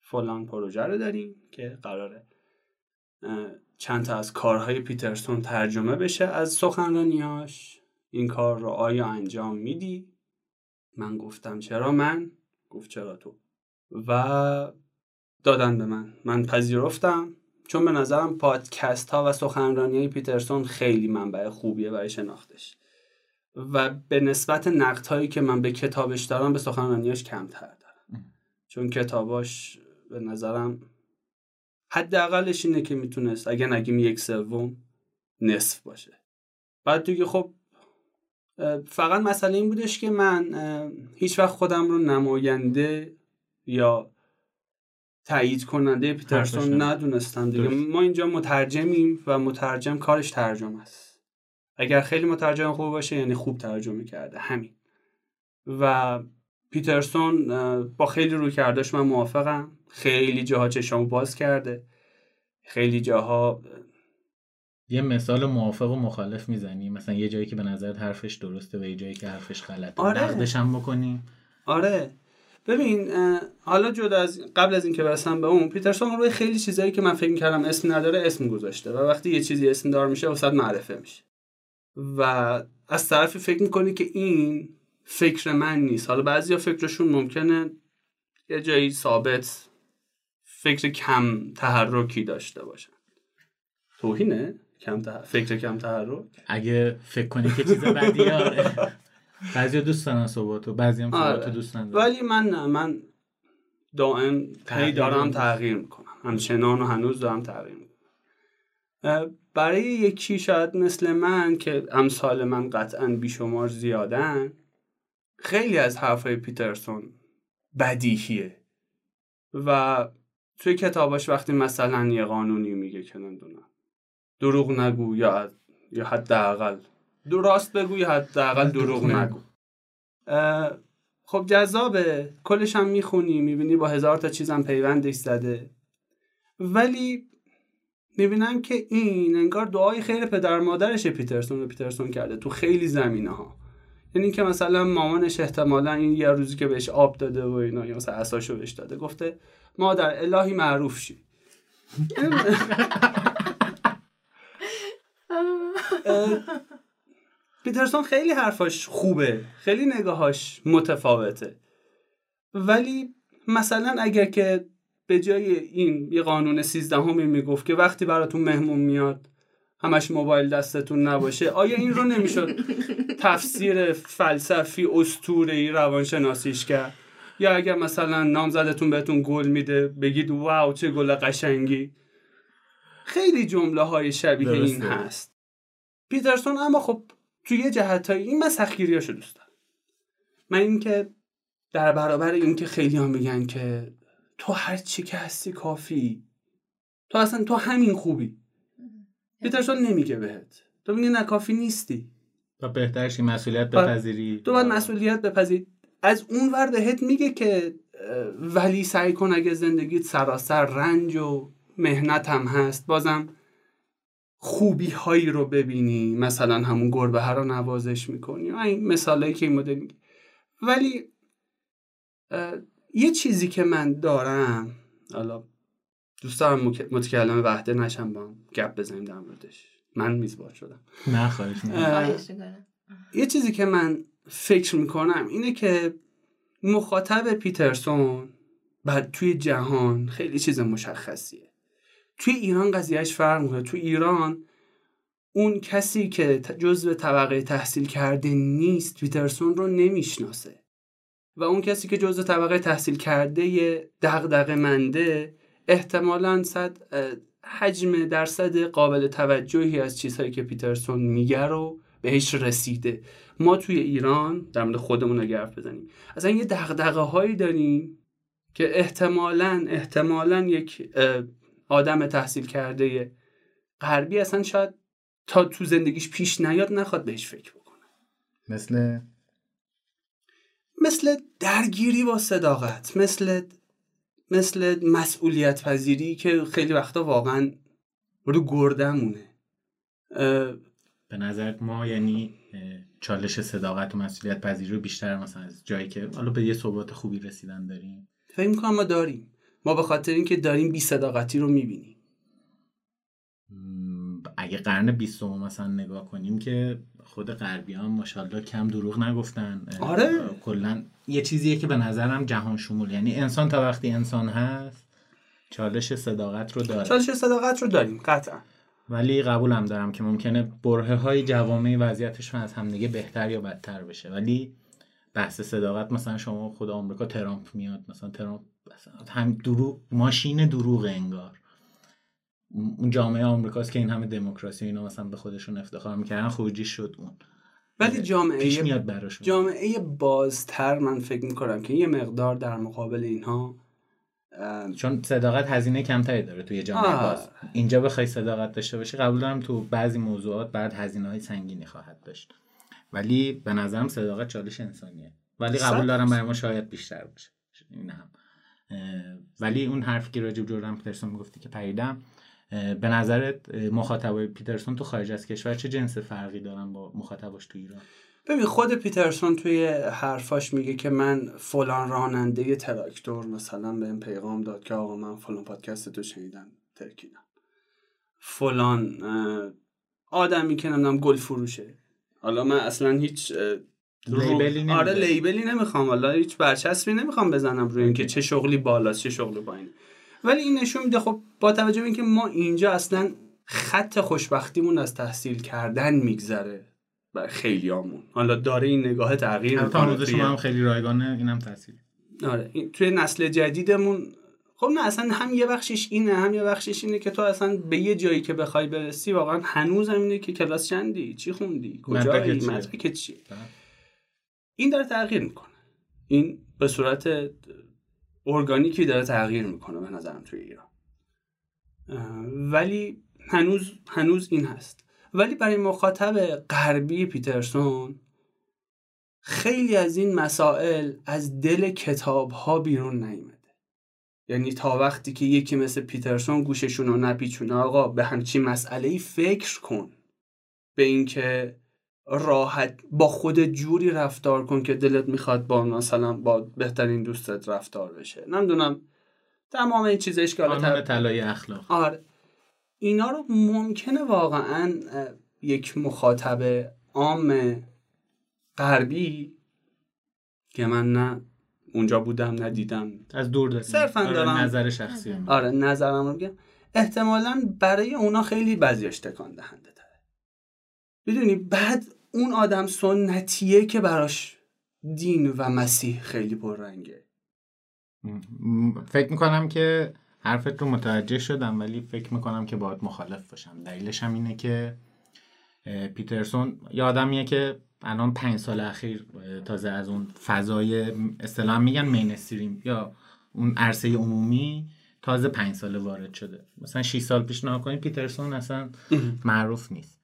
فلان پروژه رو داریم که قراره چند تا از کارهای پیترسون ترجمه بشه از سخنرانیاش این کار رو آیا انجام میدی؟ من گفتم چرا من؟ گفت چرا تو؟ و دادن به من. من پذیرفتم. چون به نظرم پادکست ها و سخنرانی های پیترسون خیلی منبع خوبیه برای شناختش. و به نسبت نقد هایی که من به کتابش دارم به سخنرانیاش کمتر دارم. چون کتاباش به نظرم حداقلش اینه که می‌تونست اگه نگیم یک سوم نصف باشه. بعد دیگه خب فقط مسئله این بودش که من هیچ وقت خودم رو نماینده یا تایید کننده پیترسون نه. ندونستم دیگه. درست. ما اینجا مترجمیم و مترجم کارش ترجمه است. اگر خیلی مترجم خوب باشه یعنی خوب ترجمه کرده. همین. و پیترسون با خیلی روی کرداش من موافقم. خیلی جاها چشامو باز کرده. خیلی جاها یه مثال موافق و مخالف می‌زنی. مثلا یه جایی که به نظرت حرفش درسته و یه جایی که حرفش غلطه. آره. نقدش هم بکنیم آره. ببین حالا جدا از قبل از اینکه برسم به اون پیترسون روی خیلی چیزایی که من فکر کردم اسم نداره اسم گذاشته و وقتی یه چیزی اسم دار میشه وسط معرفه میشه. و از طرفی فکر می‌کنی که این فکر من نیست. حالا بعضیا فکرشون ممکنه یه جایی ثابت فکر کم تحرکی داشته باشن. توهینه؟ کم تح... فکر کم تحرک؟ اگه فکر کنی که چیز بدیه آره. بعضی دوست دارن صحباتو بعضی هم صحباتو آره. دوست ندارن ولی من نه من دائم تغییر هی دارم. تغییر می‌کنم همچنان و هنوز دارم تغییر می‌کنم برای یکی شاید مثل من که امثال من قطعا بیشمار زیادن خیلی از حرفای پیترسون بدیهیه و توی کتاباش وقتی مثلا یه قانونی میگه که نمی‌دونم دروغ نگو یا یا حداقل درست بگو یا حداقل دروغ نگو. خب جذابه. کلش هم می‌خونی می‌بینی با هزار تا چیزم پیوندش زده. ولی می‌بینم که این انگار دعای خیر پدر مادرش پیترسون رو پیترسون کرده تو خیلی زمینه ها یعنی که مثلا مامانش احتمالا این یه روزی که بهش آب داده و اینا یا مثلا عصاشو بهش داده گفته مادر الهی معروف شی. پیترسون خیلی حرفاش خوبه خیلی نگاهاش متفاوته. ولی مثلا اگر که به جای این یه قانون سیزدهمی می‌گفت که وقتی براتون مهمون میاد همش موبایل دستتون نباشه آیا این رو نمی‌شد تفسیر فلسفی اسطوره‌ای روانشناسیش کرد؟ یا اگر مثلا نامزدتون بهتون گل میده بگید واو چه گل قشنگی؟ خیلی جمله های شبیه این درسته. هست. پیترسون اما خب توی یه جهتایی این من سختگیریاشو دوست دارم. من اینکه در برابر اینکه خیلی هم میگن که تو هر چی که هستی کافی. تو اصلا تو همین خوبی. پیترسون نمیگه بهت. تو میگه نه کافی نیستی. و بهترش این مسئولیت آره. بپذیری تو باید مسئولیت بپذیر از اون ور بهت میگه که ولی سعی کن اگه زندگیت سراسر رنج و مهنت هم هست. بازم خوبی هایی رو ببینی. مثلا همون گربه ها رو نوازش می‌کنی. این مثالایی که این مدل میگه. ولی یه چیزی که من دارم حالا دوست دارم متکلم وحده نشم با هم گپ بزنیم در موردش. من میزبان شدم. نه خواهش. یه چیزی که من فکر می‌کنم اینه که مخاطب پیترسون بعد توی جهان خیلی چیز مشخصیه. توی ایران قضیهش فرق می‌کنه. توی ایران اون کسی که جزو طبقه تحصیل کرده نیست پیترسون رو نمی‌شناسه. و اون کسی که جزو طبقه تحصیل کرده دغدغه منده احتمالا صد حجم درصد قابل توجهی از چیزهایی که پیترسون میگه رو بهش رسیده. ما توی ایران در مورد خودمون اگر حرف بزنیم اصلا یه دغدغه هایی داریم که احتمالا احتمالا یک آدم تحصیل کرده غربی اصلا شاید تا تو زندگیش پیش نیاد نخواد بهش فکر بکنه. مثل؟ مثل درگیری با صداقت مثل مثل مسئولیت پذیری که خیلی وقتا واقعا رو گردمونه اه، به نظرت ما یعنی چالش صداقت و مسئولیت پذیری رو بیشتر مثلا از جایی که حالا به یه ثبات خوبی رسیدن داریم. فکر می‌کنم ما داریم. ما به خاطر اینکه داریم بی صداقتی رو می‌بینیم. اگه قرن بیستم مثلا نگاه کنیم که خود غربی هم ماشاءالله کم دروغ نگفتن. آره. کلا یه چیزیه که به نظرم جهان شمول. یعنی انسان تا وقتی انسان هست چالش صداقت رو داره. چالش صداقت رو داریم قطعا. ولی قبولم دارم که ممکنه بره های جوامع وضعیتشون از همدیگه بهتر یا بدتر بشه. ولی بحث صداقت مثلا شما خود آمریکا ترامپ میاد مثلا ترامپ مثلا هم دروغ ماشین دروغ انگار. اون جامعه آمریکاست که این همه دموکراسی اینا مثلا به خودشون افتخار می‌کردن خروجی شد اون. ولی پیش جامعه میاد براشون جامعه بازتر من فکر می‌کنم که یه مقدار در مقابل اینها چون صداقت هزینه کمتری داره توی جامعه آه. باز. اینجا بخوای صداقت داشته باشی قبول دارم تو بعضی موضوعات بعد هزینه های سنگینی خواهد داشت. ولی به نظرم صداقت چالش انسانیه. ولی قبول دارم. برای ما شاید بیشتر باشه. این هم. ولی اون حرفی که راجب جردن پیترسون می‌گفتی که پریدم به نظرت مخاطبای پیترسون تو خارج از کشور چه جنس فرقی دارن با مخاطباش تو ایران؟ ببین خود پیترسون توی حرفاش میگه که من فلان راننده تراکتور مثلا به این پیغام داد که آقا من فلان پادکست تو شنیدم ترکیدم. فلان آدمی که نمی‌دونم گل فروشه. حالا من اصلا هیچ رو- لیبلی نمی‌ذاری. آره لیبلی نمی‌خوام. حالا هیچ برچسبی نمی‌خوام بزنم روی اینکه چه شغلی بالاست چه شغلی پایینه ولی این نشون میده خب با توجه به اینکه ما اینجا اصلا خط خوشبختیمون از تحصیل کردن میگذره بر خیلیامون حالا داره این نگاه تغییر می‌کنه هم خیلی رایگانه اینم تاثیر آره این- توی نسل جدیدمون خب نه اصلا هم یه بخشش اینه هم یه بخشش اینه که تو اصلا به یه جایی که بخوای برسی واقعا هنوز هم اینه که کلاس چندی؟ چی خوندی؟ کجایی؟ مدرکت چیه؟ مدرکت چیه؟ بله. این داره تغییر می‌کنه. این به صورت ارگانیکی داره تغییر می‌کنه به نظرم توی ایران. ولی هنوز هنوز این هست. ولی برای مخاطب غربی پیترسون خیلی از این مسائل از دل کتاب ها بیرون نیومده. یعنی تا وقتی که یکی مثل پیترسون گوششون رو نپیچونه آقا به همچین مسئله ای فکر کن. به اینکه راحت با خود جوری رفتار کن که دلت می‌خواد با مثلا با بهترین دوستت رفتار بشه. نمی‌دونم. تمام این حالا قانون تر- طلای اخلاق. آره. اینا رو ممکنه واقعا یک مخاطب عام غربی که من نه اونجا بودم ندیدم. از دور داریم صرفاً آره، دارم- نظر شخصی هم. آره نظرم رو میگم. احتمالا برای اونا خیلی بعضیش تکان دهنده تره. می‌دونی بعد اون آدم سنتیه که براش دین و مسیح خیلی پررنگه. فکر می‌کنم که حرفت رو متوجه شدم ولی فکر می‌کنم که باید مخالف باشم. دلیلش هم اینه که پیترسون یه آدمیه که الان پنج سال اخیر تازه از اون فضای اصطلاحا میگن مینستریم یا اون عرصه عمومی تازه پنج ساله وارد شده. مثلا 6 سال پیش نگاه کنید پیترسون اصلا معروف نیست.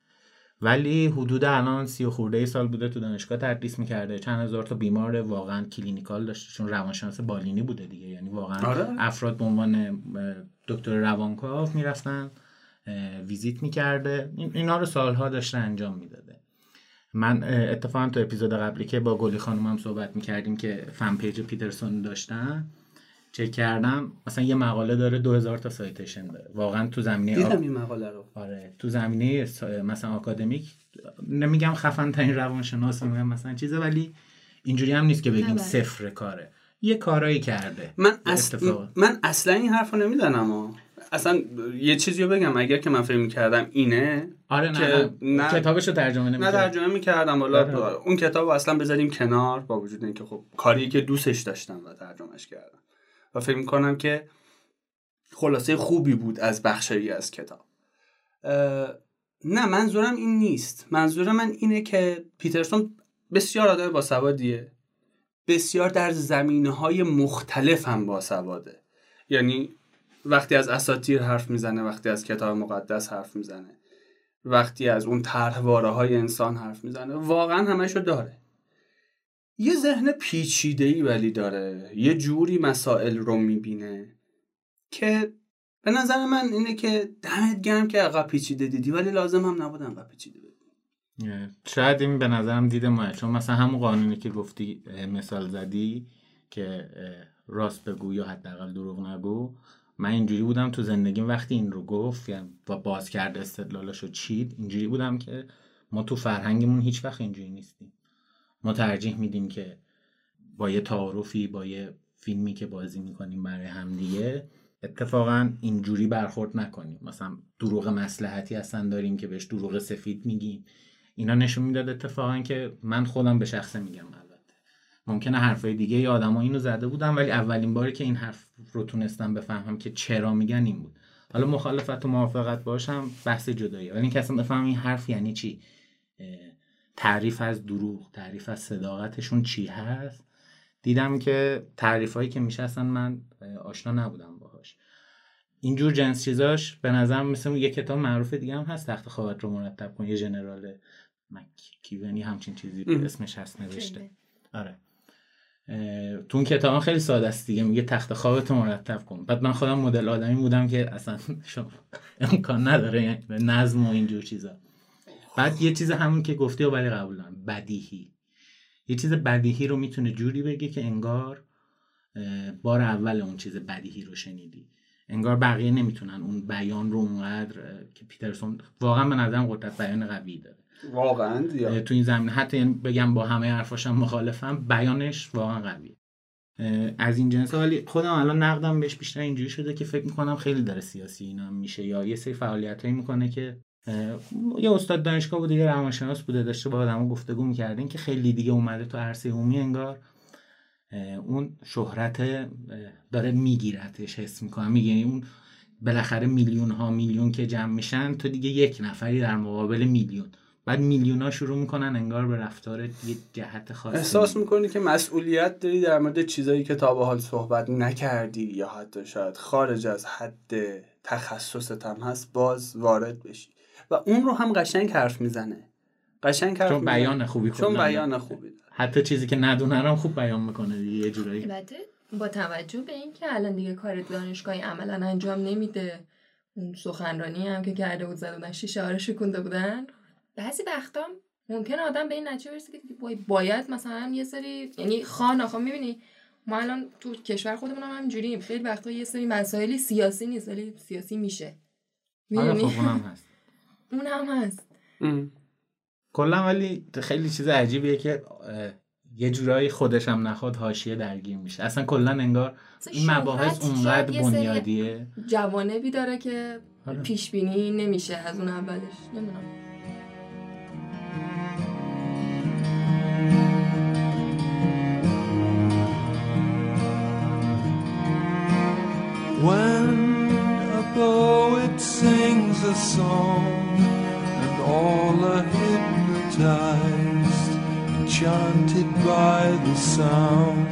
ولی حدود الان سی و خورده ای سال بوده تو دانشگاه تدریس می‌کرده. چند هزار تا بیمار واقعا clinical داشته چون روانشناس بالینی بوده دیگه. یعنی واقعا آره. افراد به عنوان دکتر روانکاو می‌رفتن ویزیت می‌کرده. این اینا رو سالها داشته انجام می‌داده. من اتفاقا تو اپیزود قبلی که با گلی خانم هم صحبت می‌کردیم که fan page پیترسون داشتن چک کردم مثلا یه مقاله داره 2000 تا citation داره واقعا تو زمینه دیدم این مقاله رو آره تو زمینه س- مثلا آکادمیک نمیگم خفن ترین روانشناس میگم مثلا چیزه ولی اینجوری هم نیست که بگیم نباید. صفر کاره یه کارایی کرده من, یه اص... اتفاق. من اصلا این حرف رو نمی‌دانم ها. اصلا یه چیزی رو بگم اگر که من فکر می‌کردم اینه آره نه, که نه. نه- کتابش رو ترجمه نه نمی‌کنه ترجمه می‌کردم. حالا آره. اون کتاب رو اصلا بذاریم کنار با وجود اینکه خب کاری که دوستش داشتم و ترجمهش کردم. و فکر می‌کنم که خلاصه خوبی بود از بخشی از کتاب. نه منظورم این نیست. منظور من اینه که پیترسون بسیار آدم باسوادیه. بسیار در زمینه های مختلف هم باسواده یعنی وقتی از اساتیر حرف می‌زنه وقتی از کتاب مقدس حرف می‌زنه. وقتی از اون طرحواره های انسان حرف می‌زنه. واقعا همشو داره. یه ذهن پیچیده ای ولی داره. یه جوری مسائل رو می‌بینه که به نظر من اینه که دمت گرم که عقب پیچیده دیدی ولی لازم هم نبود عقب پیچیده بدی شاید این به نظرم دید ماه چون مثلا همون قانونی که گفتی مثال زدی که راست بگو یا حداقل دروغ نگو. من اینجوری بودم تو زندگیم وقتی این رو گفت یعنی و باز کرد استدلالاشو چید اینجوری بودم که ما تو فرهنگمون هیچ وقت اینجوری نیستیم. ما ترجیح میدیم که با یه تعارفی با یه فیلمی که بازی می‌کنیم برای همدیگه اتفاقا اینجوری برخورد نکنیم. مثلا دروغ مسلحتی هستن داریم که بهش دروغ سفید میگیم. اینا نشون می‌داد اتفاقا که من خودم به شخصه میگم ممکنه حرفای دیگه ی آدما اینو زده بودم ولی اولین باری که این حرف رو تونستم بفهمم که چرا میگن این بود. حالا مخالفت و موافقت باشم بحث جدایی ولی اینکه اصلا بفهمم این حرف یعنی چی؟ تعریف از دروغ تعریف از صداقتشون چی هست؟ دیدم که تعریف هایی که میشه اصلا من آشنا نبودم باهاش. اینجور جنس چیزاش به نظر مثل یه کتاب معروف دیگه هم هست تخت خوابت رو مرتب کن. یه جنرال مکیونی همچین چیزی. اسمش هست نوشته. آره. تو اون کتاب خیلی ساده است دیگه میگه تخت خوابتو مرتب کن. بعد من خودم مدل آدمی بودم که اصلا شما امکان نداره یعنی نظم و اینجور چیزا. بعد یه چیز همون که گفتی و ولی قبول دارم بدیهی. یه چیز بدیهی رو می‌تونه جوری بگه که انگار بار اول اون چیز بدیهی رو شنیدی. انگار بقیه نمی‌تونن اون بیان رو اونقدر که پیترسون واقعا به نظرم قدرت بیان قوی داره. واقعا زیاد. تو این زمینه حتی یعنی بگم با همه حرفاشم مخالفم بیانش واقعا قویه. از این جنس ولی خودم الان نقدم بهش بیشتر اینجوری شده که فکر می‌کنم خیلی داره سیاسی اینا میشه یا یه سری فعالیت می‌کنه که یه استاد دانشگاه بوده یه روانشناس بوده داشته با آدمو گفتگو می‌کرده این که خیلی دیگه اومده تو عرصه عمومی انگار اون شهرت داره میگیرتش حس می‌کنم میگه اون بالاخره میلیون ها میلیون که جمع میشن تو دیگه یک نفری در مقابل میلیون. بعد میلیون ها شروع می‌کنن انگار به رفتار یه جهت خاصی. احساس می‌کنی که مسئولیت داری در مورد چیزایی که تا به حال صحبت نکردی یا حتی شاید خارج از حد تخصصت هم هست باز وارد بشی. و اون رو هم قشنگ حرف می‌زنه. قشنگ حرف چون می‌زنه. بیان خوبی چون بیان خوبی داره. حتی چیزی که ندونه رو هم خوب بیان می‌کنه دیگه یه جورایی. البته با توجه به اینکه الان دیگه کار دانشگاهی عملا انجام نمیده اون سخنرانی هم که کرده بود بودن شیشه رو شکونده بودن بعضی وقتا ممکن آدم به این نتیجه برسه که باید مثلا یه سری یعنی خواه نخواه می‌بینی؟ ما الان تو کشور خودمون هم همینجوریم. خیلی وقتا یه سری مسائلی سیاسی نیست ولی سیاسی میشه. آره می‌دونی خب اونم هست. اون هم هست. کلا ولی خیلی چیز عجیبیه که یه جورایی خودش هم نخواد حاشیه درگیر میشه. اصلا کلا انگار این مباحث اونقدر بنیادیه. جوانبی داره که آره. پیش بینی نمیشه از اون اولش. نمی‌دونم. A song and all are hypnotized, enchanted by the sound,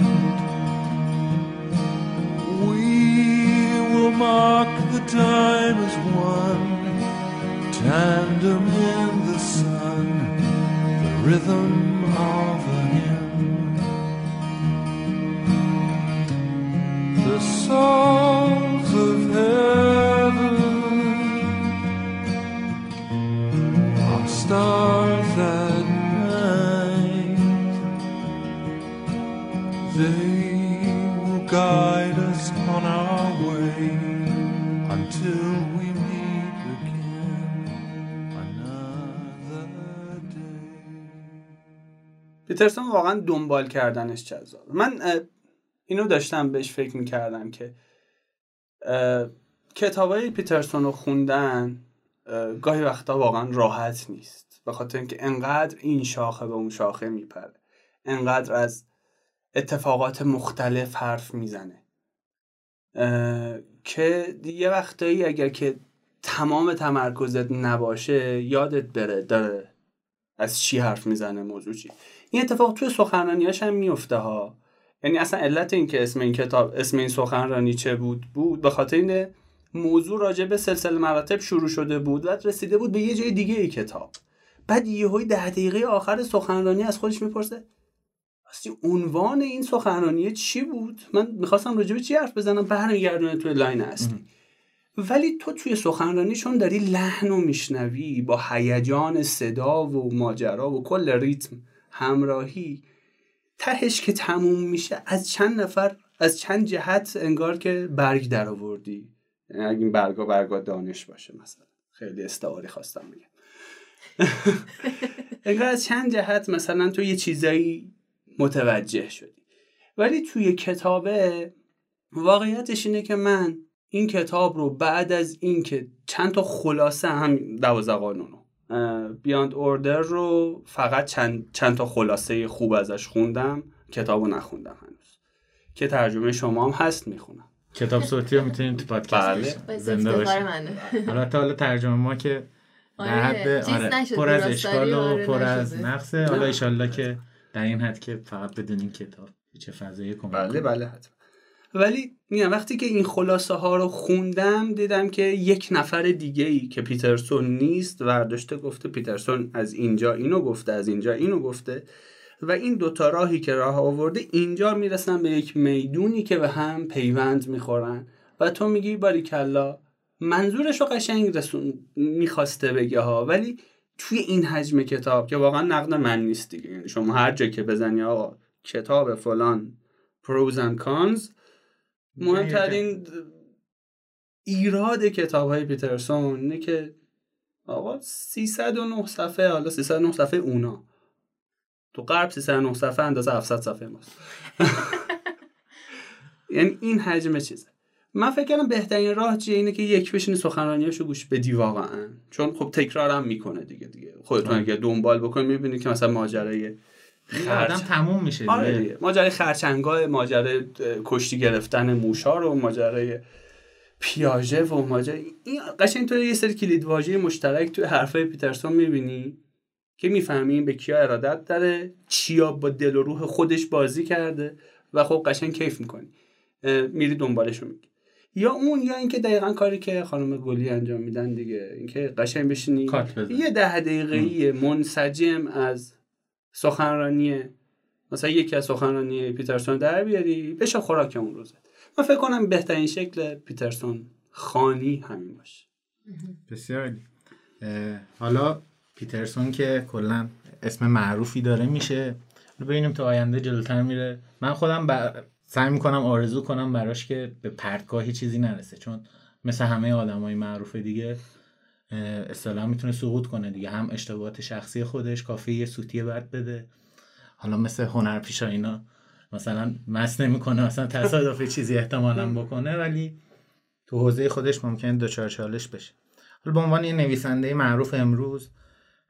we will mark the time as one, tandem in the sun, the rhythm of a hymn. the souls of heaven stars at night. They will guide us on our way until we meet again another day. پیترسون واقعا دنبال کردنش جذاب من اینو داشتم بهش فکر می‌کردم که کتاب های پیترسون رو خوندن گاهی وقتا واقعا راحت نیست. به خاطر اینکه انقدر این شاخه به اون شاخه میپره. انقدر از اتفاقات مختلف حرف می‌زنه. که یه وقتایی اگر که تمام تمرکزت نباشه یادت بره داره از چی حرف می‌زنه موضوع چی. این اتفاق توی سخنرانیاش هم میفته ها. یعنی اصلا علت این که اسم این کتاب اسم این سخنرانی چه بود بود. به خاطر اینه موضوع راجع به سلسله مراتب شروع شده بود و رسیده بود به یه جای دیگه ای کتاب. بعد یهوی ده دقیقه آخر سخنرانی از خودش می‌پرسه اصلا عنوان این سخنرانی چی بود؟ من می‌خواستم راجع به چی حرف بزنم؟ برمیگردونه توی لاین اصلی. ولی تو توی سخنرانی چون داری لحن و میشنوی با هیجان صدا و ماجرا و کل ریتم همراهی. تهش که تموم میشه از چند نفر از چند جهت انگار که برگ در آوردی اگه این برگا برگا دانش باشه مثلا. خیلی استعاری خواستم بگم. انگار از چند جهت مثلا تو یه چیزایی متوجه شدی. ولی توی کتابه واقعیتش اینه که من این کتاب رو بعد از اینکه چند تا خلاصه هم دوازده قانون بیاند اوردر رو فقط چند, چند تا خلاصه خوب ازش خوندم کتاب رو نخوندم هنوز. که ترجمه شما هم هست می‌خونم. کتاب صوتی رو می‌تونید تو پادکست بله. زنده منه البته حالا ترجمه ما که در آره، حد آره نشد، پر از اشکال و آره، پر از. نقصه حالا ایشالله که در این حد که فقط بدونین کتاب چه فضایی کمک بله. بله حتما. ولی میگم وقتی که این خلاصه ها رو خوندم دیدم که یک نفر دیگه ای که پیترسون نیست ورداشته گفته پیترسون از اینجا اینو گفته از اینجا اینو گفته. و این دوتا راهی که راه آورده اینجا می‌رسن به یک می‌دونی که به هم پیوند می‌خورن. و تو میگی باریکلا منظورش رو قشنگ رسون می‌خواسته بگه ها ولی توی این حجم کتاب که واقعا نقد من نیست دیگه. یعنی شما هر جا که بزنی آقا کتاب فلان پروز اند کانز مهمترین ایراد کتاب های پیترسون اینه که آقا 309 صفحه حالا 309 صفحه اونا. تو غرب 309 صفحه اندازه 700 صفحه ماست. یعنی این حجم چیزه. من فکر کردم بهترین راه چیه اینه که یک بشینی سخنرانیاشو گوش بدی واقعا. چون خب تکرارم می‌کنه دیگه دیگه. خودتون اگه دنبال بکنی می‌بینید که مثلا ماجرای این آدم تموم میشه آره دیگه. ماجرای خرچنگاه ماجرای کشتی گرفتن موشا رو ماجرای پیاژه و ماجرای این قشنگ تو یه سری کلید واژه مشترک توی حرفای پیترسون می‌بینی. که می‌فهمی این به کیا ارادت داره چیا با دل و روح خودش بازی کرده و خب قشنگ کیف می‌کنی. میری دنبالش رو میگی. یا اون یا اینکه دقیقا کاری که خانم گلی انجام میدن دیگه. اینکه قشنگ بشینی. یه ده دقیقه‌ای منسجم از سخنرانی مثلا یکی از سخنرانی پیترسون در بیاری بشه خوراک اون روزه. من فکر کنم بهترین شکل پیترسون خانی همین باشه. بسیار حالا پیترسون که کلا اسم معروفی داره میشه. ببینیم تا آینده جلوتر میره. من خودم ب... سعی می‌کنم آرزو کنم براش که به پرتگاهی چیزی نرسه چون مثل همه آدمای معروف دیگه اه، اصطلاحا می‌تونه سقوط کنه دیگه. هم اشتباهات شخصی خودش کافی یه سوتی بد بده. حالا مثل هنرپیشا اینا مثلا مس نمی‌کنه مثلا تصادفی چیزی احتمالا بکنه ولی تو حوزه خودش ممکن دچار چالش بشه. حالا به عنوان یه نویسنده معروف امروز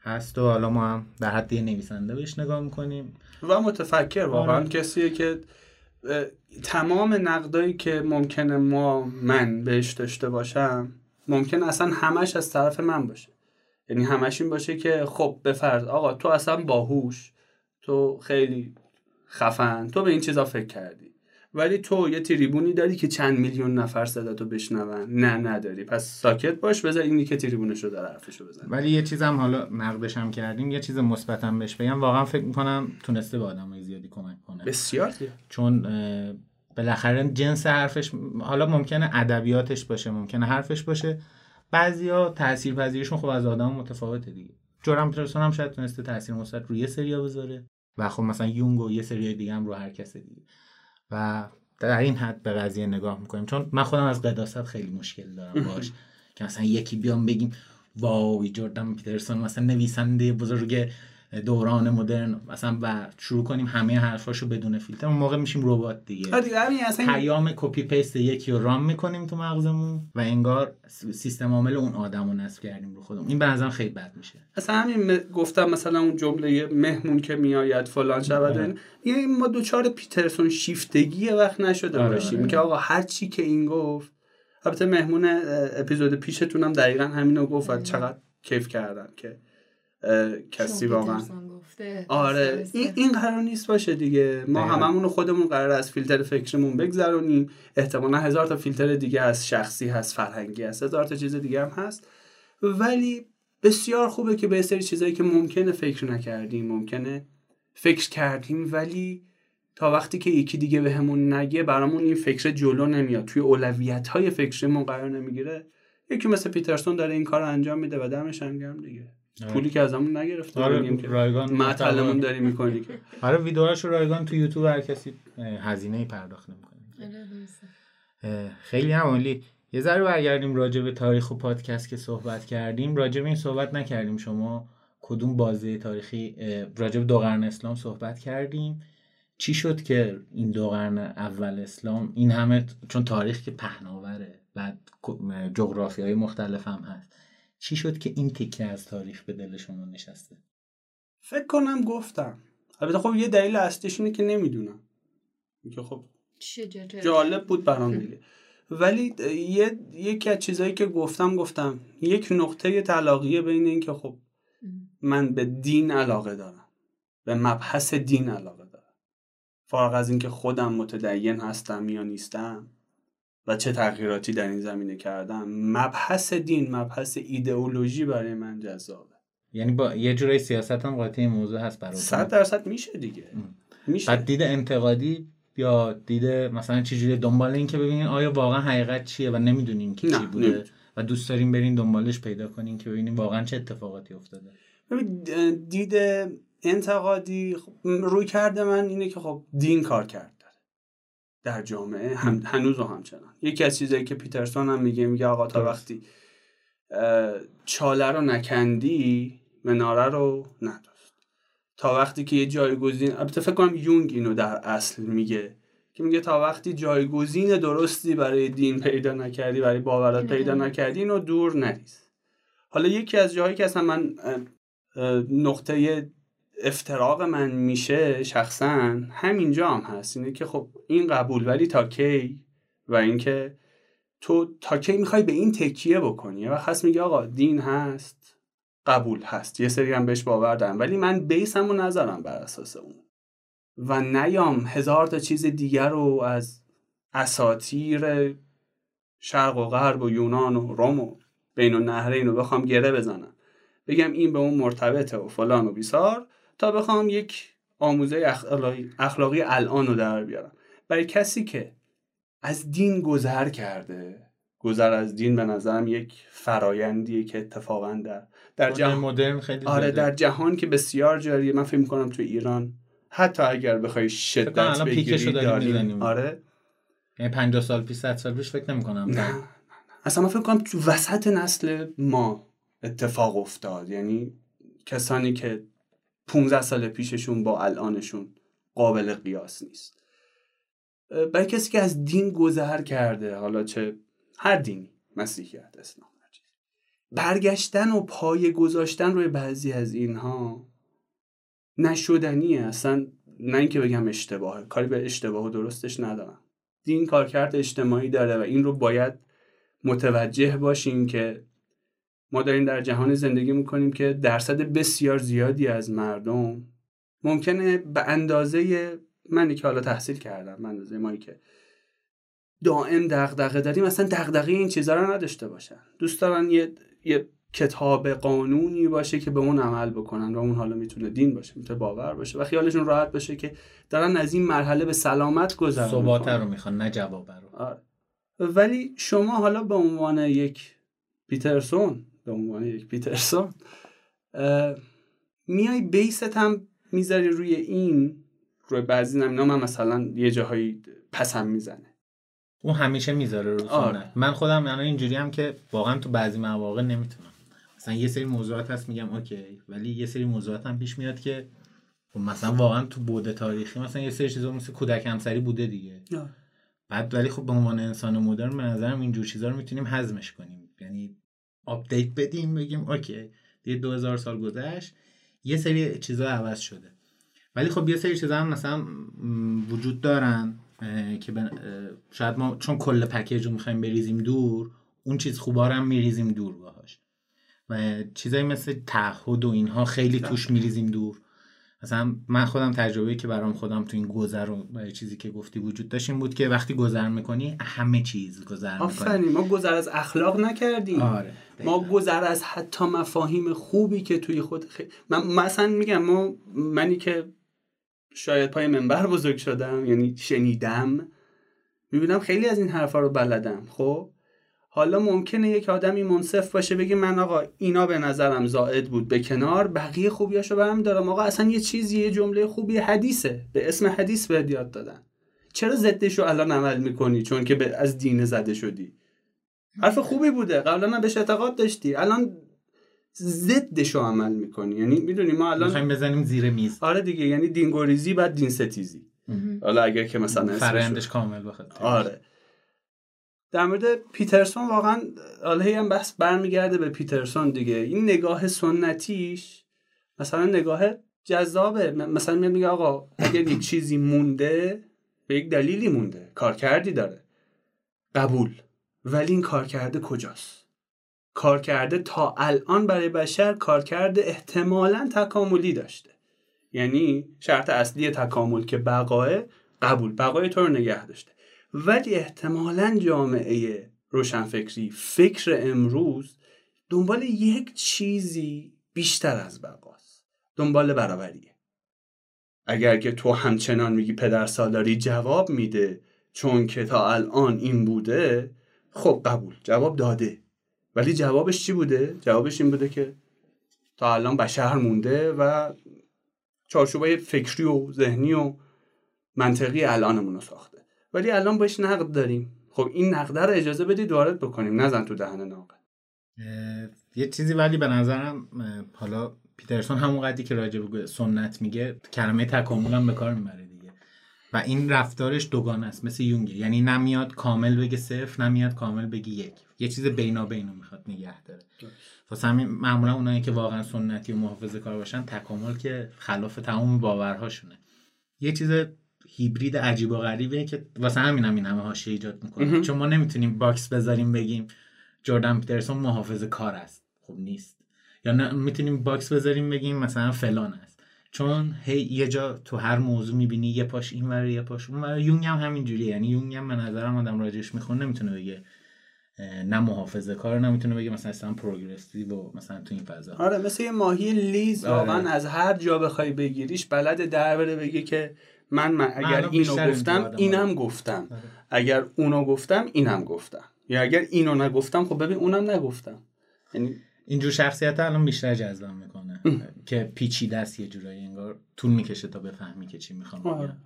هست و حالا ما هم در حد نویسنده بهش نگاه می‌کنیم. و متفکر واقعا آره. کسیه که تمام نقدایی که ممکنه ما من بهش داشته باشم ممکن اصلا همش از طرف من باشه. یعنی همش این باشه که خب به فرض آقا تو اصلا باهوش تو خیلی خفن تو به این چیزا فکر کردی. ولی تو یه تریبونی داری که چند میلیون نفر صداتو بشنون. نه نداری. پس ساکت باش بذار اینی که تریبونش رو داره حرفشو بزن ولی یه چیزم حالا نقدش هم کردیم یه چیز مثبتم بهش بگم. واقعا فکر می‌کنم تونسته به آدمای زیادی کمک کنه. بسیار زیاد. چون بالاخره جنس حرفش حالا ممکنه ادبیاتش باشه ممکنه حرفش باشه. بعضیا تاثیرپذیریشون خب از آدم متفاوته دیگه. جردن پیترسون هم شاید تونسته تاثیر مثبت رو یه سریا بذاره. و خب مثلا یونگ و یه سری دیگه هم رو هر کس دیگه. و در این حد به قضیه نگاه می‌کنیم. چون من خودم از قداست خیلی مشکل دارم باش که مثلا یکی بیام بگیم wow جردن پیترسون مثلا نویسنده بزرگ دوران مدرن مثلا و شروع کنیم همه حرفاشو بدون فیلتر. اون موقع میشیم ربات دیگه. آره دیگه همین اصلا پیام copy paste یکی رو run می‌کنیم تو مغزمون و انگار سیستم عامل اون آدم رو نصب کردیم رو خودمون. این نظرم خیلی بد میشه. اصلا همین م- گفتم مثلا اون جمله مهمون که میآید فلان شود آره. یعنی ما دوچار پیترسون شیفتگی وقت نشده آره، باشیم آره. که آقا هر چی که این گفت البته مهمون اپیزود پیشتونم دقیقا همینو گفت و چقدر کیف کردم که کسی واقعا. آره. این, این قرار نیست باشه دیگه ما. هممون رو خودمون قرار از فیلتر فکرمون بگذرونیم احتمالا هزار تا فیلتر دیگه از شخصی هست فرهنگی هست هزار تا چیز دیگه هم هست ولی بسیار خوبه که به سری چیزایی که ممکنه فکر نکردیم ممکنه فکر کردیم ولی تا وقتی که یکی دیگه بهمون نگه برامون این فکر جلو نمیاد توی اولویت های فکریمون قرار نمی‌گیره یکی مثل پیترسون داره این کار رو انجام میده و دمش هم گرم دیگه. پولی که ازمون نگرفته آره، بگیم که رایگان معطلمون داری می‌کنی که. آره ویدیوهاشو رایگان تو یوتیوب هر کسی هزینه پرداخت نمی‌کنه. آره،. خیلی هم عالی. یه ذره برگردیم راجع به تاریخ و پادکست که صحبت کردیم. راجع به این صحبت نکردیم. شما کدوم بازه تاریخی راجع به دو قرن اسلام صحبت کردیم؟ چی شد که این دو قرن اول اسلام؟ این همه چون تاریخ که پهناوره بعد جغرافی های مختلف هم هست. چی شد که این تیکه از تاریخ به دل شما نشسته؟ فکر کنم گفتم. البته خب یه دلیل اصلیش اینه که نمی‌دونم. که خب جالب بود برام دیگه. ولی یه یکی از چیزایی که گفتم گفتم. یک نقطه طلاقیه بین این که خب من به دین علاقه دارم. به مبحث دین علاقه دارم. فارغ از اینکه خودم متدین هستم یا نیستم. و چه تغییراتی در این زمینه کردم مبحث دین مبحث ایدئولوژی برای من جذابه. یعنی با یه جورای سیاست هم قاطی موضوع هست برای صد درصد میشه دیگه. میشه. بعد دید انتقادی یا دید مثلا چجوری دنبال این که ببینین آیا واقعا حقیقت چیه و نمی‌دونین که چی بوده نمی‌دونم. و دوست دارین برین دنبالش پیدا کنین که ببینین واقعا چه اتفاقاتی افتاده. دید انتقادی خب، روی کرده من اینه که خب دین کار کرد. در جامعه هم هنوز و همچنان. یکی از چیزایی که پیترسون هم میگه میگه آقا تا. وقتی چاله رو نکندی مناره رو نداشت. تا وقتی که یه جایگزین البته فکر کنم یونگ اینو در اصل میگه که میگه تا وقتی جایگزین درستی برای دین پیدا نکردی برای باورات پیدا نکردی اینو دور نریز. حالا یکی از جاهایی که اصلا من نقطه افتراق من میشه شخصا همینجا هم هست. اینه که خب این قبول ولی تا کی؟ و اینکه تو تا کی می‌خوای به این تکیه بکنی؟ وقت هست میگه آقا دین هست قبول هست. یه سری هم بهش باور دارم ولی من بیسمو نذارم بر اساس اون. و نیام هزار تا چیز دیگر رو از اساتیر شرق و غرب و یونان و روم و بین النهرین رو بخوام گره بزنم. بگم این به اون مرتبطه و فلان و بیسار. تا بخوام یک آموزه اخلاقی, اخلاقی الان رو در بیارم. برای کسی که از دین گذر کرده گذر از دین به نظرم یک فرایندیه که اتفاقا در در جهان مدرن خیلی آره. در جهان که بسیار جاریه. من فکر می‌کنم تو ایران حتی اگر بخوای شدت بگیری داریم. آره. یعنی 50 سال پیش 100 سال پیش فکر نمی‌کنم. نه اصلا من فکر کنم تو وسط نسل ما اتفاق افتاد. یعنی کسانی که 15 سال پیششون با الانشون قابل قیاس نیست. برای کسی که از دین گذر کرده حالا چه هر دینی مسیحیت اسلام برگشتن و پای گذاشتن روی بعضی از اینها نشدنیه. اصلا نه اینکه بگم اشتباهه. کاری به اشتباه و درستش ندارم. دین کارکرد اجتماعی داره و این رو باید متوجه باشیم که ما داریم در جهان زندگی می‌کنیم که درصد بسیار زیادی از مردم ممکنه به اندازه منی که حالا تحصیل کردم به اندازه مایی که دائم دغدغه داریم اصلا دغدغه این چیزا رو نداشته باشن دوست دارن یه, یه کتاب قانونی باشه که به اون عمل بکنن و اون حالا می‌تونه دین باشه می‌تونه باور باشه و خیالشون راحت باشه که دارن از این مرحله به سلامت گذر ثبات. رو می‌خوان نه جواب رو آره. ولی شما حالا به عنوان یک پیترسون به عنوان یک پیترسون. میای بیست هم می‌ذاری روی این روی بعضی زمین من مثلا یه جاهایی پسم می‌زنه. اون همیشه می‌ذاره رو آره. من خودم الان اینجوری هم که واقعا تو بعضی مواقع نمی‌تونم. مثلا یه سری موضوعات هست میگم اوکی ولی یه سری موضوعات هم پیش میاد که خب مثلا واقعا تو بوده تاریخی مثلا یه سری چیزا مثل کودک همسری بوده دیگه. بعد ولی خب به عنوان انسان مدرن به نظرم اینجور چیزا رو می‌تونیم هضمش کنیم. یعنی update بدیم بگیم okay دیگه 2000 سال گذشت یه سری چیزا عوض شده. ولی خب یه سری چیزا هم مثلا وجود دارن که بن- اه، شاید ما چون کل package رو می‌خوایم بریزیم دور اون چیز خوبا رو هم میریزیم دور باهاش. و چیزایی مثل تعهد و اینها خیلی توش میریزیم دور. مثلا من خودم تجربه که برام خودم تو این گذر و چیزی که گفتی وجود داشت این بود که وقتی گذر می‌کنی همه چیز گذر می‌کنی آفرین ما گذر از اخلاق نکردیم. آره ما گذر از حتی مفاهیم خوبی که توی خود خیلی من مثلا میگم ما منی که شاید پای منبر بزرگ شدم یعنی شنیدم می‌بینم خیلی از این حرفا رو بلدم خب؟ حالا ممکنه یک آدمی منصف باشه بگه من آقا اینا به نظرم زائد بود. به کنار بقیه خوبیاشو برم دارم. آقا اصلا یه چیزی یه جمله خوبی حدیثه. به اسم حدیث بهت یاد دادن. چرا ضدش رو الان عمل می‌کنی چون که به از دین زده شدی؟ حرف خوبی بوده. قبلا هم بهش اعتقاد داشتی. الان ضدش رو عمل می‌کنی. یعنی می‌دونی ما الان می‌خوایم بزنیم زیر میز. آره دیگه. یعنی دینگوریزی بعد دین ستیزی حالا اگر که مثلا فرایندش کامل بخواد. آره. در مورد پیترسون واقعا حالا هم بحث برمیگرده به پیترسون دیگه. این نگاه سنتیش مثلا نگاه جذابه. مثلا میاد میگه آقا اگر یک چیزی مونده به یک دلیلی مونده. کارکردی داره. قبول. ولی این کارکرده کجاست؟ کارکرده تا الان برای بشر کارکرد احتمالا تکاملی داشته. یعنی شرط اصلی تکامل که بقاه قبول. بقای تو رو نگه داشته. ولی احتمالا جامعه روشنفکری فکر امروز دنبال یک چیزی بیشتر از بقاست. دنبال برابریه. اگر که تو همچنان میگی پدر سالاری جواب میده چون که تا الان این بوده خب قبول جواب داده. ولی جوابش چی بوده؟ جوابش این بوده که تا الان بشر مونده و چارچوبای فکری و ذهنی و منطقی الانمون رو ساخته. ولی الان باش نقد داریم. خب این نقده رو اجازه بدید وارد بکنیم نزن تو دهن ناقد. یه چیزی ولی به نظرم حالا پیترسون همون قدری که راجع به سنت میگه کلمه تکامل هم به کار می‌بره دیگه. و این رفتارش دوگانه است مثل یونگه یعنی نمیاد کامل بگه صفر نمیاد کامل بگه یک. یه چیز بینابینو می‌خواد نگه داره. واسه همین معمولا اونایی که واقعا سنتی و محافظه کار باشن تکامل که خلاف تمام باورهاشونه. یه چیز هیبرید عجیب و غریبه که واسه همین هم این همه حاشیه ایجاد می‌کنه. چون ما نمی‌تونیم box بذاریم بگیم جردن پیترسون محافظه کار است. خب نیست. یا نه می‌تونیم box بذاریم بگیم مثلا فلان است. چون هی یه جا تو هر موضوع می‌بینی یه پاش این ور یه پاش اون ور. یونگ هم همینجوریه. یعنی یونگ هم به نظرم آدم راجبش می‌خونه نمی‌تونه بگه نه محافظه کار نمی‌تونه بگه مثلا اصلا progressive و مثلا تو این فضا. آره مثل یه ماهی لیز آره. واقعا از هر جا بخوای بگیریش بلد در بره بگه که من, من اگر اینو گفتم آدم اینم آره. گفتم. آره. اگر اونو گفتم اینم گفتم. یا اگر اینو نگفتم خب ببین اونم نگفتم. یعنی اینجور شخصیت الان بیشتر جذب می‌کنه. که پیچیده است یه جورایی انگار طول می‌کشه تا بفهمی که چی می‌خوام آره.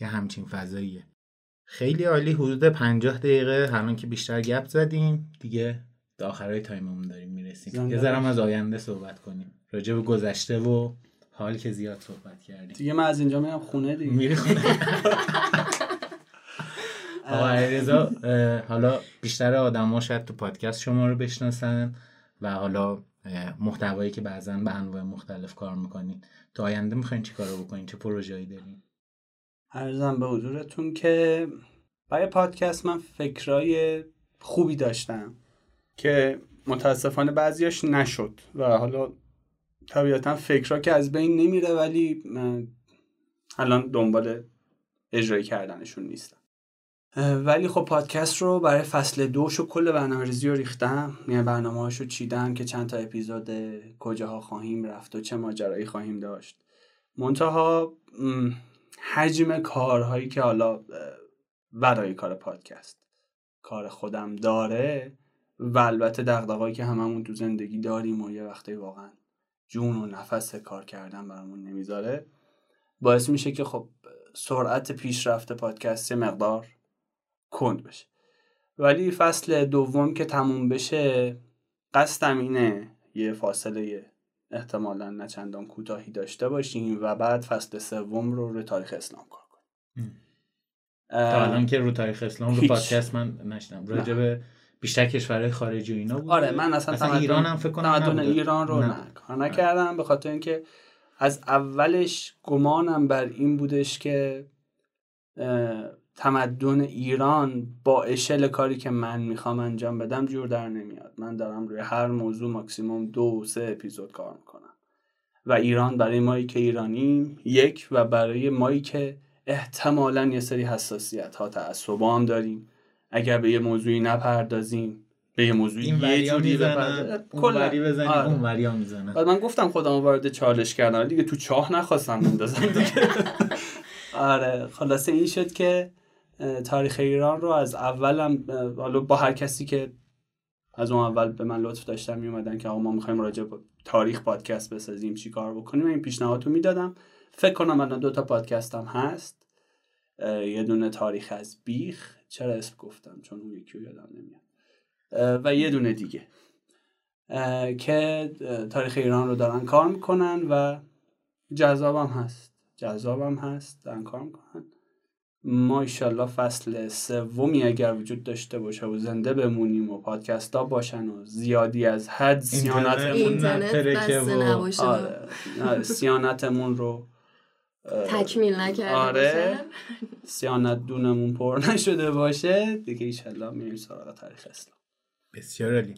یه همچین فضاییه. خیلی عالی حدود پنجاه دقیقه. الان که بیشتر گپ زدیم. دیگه به آخرای تایممون داریم می‌رسیم. یه ذرم باشی. از آینده صحبت کنیم. راجع به گذشته و حال که زیاد صحبت کردیم. دیگه من از اینجا میرم خونه دیگه. میری خونه. آقا علیرضا حالا بیشتر آدما شاید تو پادکست شما رو بشناسن و حالا محتوایی که بعضا به انواع مختلف کار می‌کنین. تو آینده می‌خواین چی کارو بکنین؟ چه پروژه‌ای دارین؟ ارزم به حضورتون که برای پادکست من فکرای خوبی داشتم که متاسفانه بعضیاش نشد و حالا طبیعتا فکرها که از بین نمیره ولی الان دنبال اجرای کردنشون نیستم. ولی خب پادکست رو برای فصل دوش و کل برنامه ریزی رو ریختم. یعنی برنامه هاشو چیدم که چند تا اپیزود کجاها خواهیم رفت و چه ماجرایی خواهیم داشت. منتها حجم کارهایی که حالا برای کار پادکست کار خودم داره و البته دغدغه‌ای که هممون تو زندگی داریم و یه وقتی واقعا جون و نفس کار کردن برامون نمی‌ذاره. باعث میشه که خب سرعت پیشرفت پادکست یه مقدار کند بشه. ولی فصل دوم که تموم بشه قصدم اینه یه فاصله احتمالا نه چندان کوتاهی داشته باشیم و بعد فصل سوم رو روی تاریخ اسلام کار کنیم. تا الان که رو تاریخ اسلام رو. پادکست من نشدم راجع به بیشتر کشورهای خارجی و اینا بود. آره من اصلا تمدن- ایران هم فکر کنم. ایران رو نه, کار نکردم به خاطر اینکه از اولش گمانم بر این بودش که تمدن ایران با اشل کاری که من می‌خوام انجام بدم جور در نمیاد. من دارم روی هر موضوع ماکسیموم دو سه اپیزود کار می‌کنم. و ایران برای مایی که ایرانیم یک و برای مایی که احتمالا یه سری حساسیت ها تعصب هم داریم. اگر به یه موضوعی نپردازیم به یه موضوعی این یه جوری بپردازیم. کلا. بزنی آره. اون وریا بعد من گفتم خودم وارد چالش کردم دیگه تو چاه نخواستم بندازم دیگه. آره خلاصه این شد که تاریخ ایران رو از اولم حالا با هر کسی که از اون اول به من لطف داشتن میومدن که آقا ما می‌خوایم راجع به تاریخ پادکست بسازیم چی کار بکنیم این پیشنهاد رو می‌دادم. فکر کنم الان دو تا پادکست هم هست یه دونه تاریخ از بیخ. چرا اسم گفتم؟ چون اون یکی رو یادم نمیاد. و یه دونه دیگه. که تاریخ ایران رو دارن کار می‌کنن و جذاب هم هست. جذابم هست دارن کار می‌کنن. ما ایشالله فصل سومی اگر وجود داشته باشه و زنده بمونیم و پادکست ها باشن و زیادی از حد سیانتمون آره. آره، سیانتمون رو تکمیل نکرده آره. سیانت دونمون پر نشده باشه. دیگه ایشالله میریم سراغ تاریخ اسلام. بسیار عالی.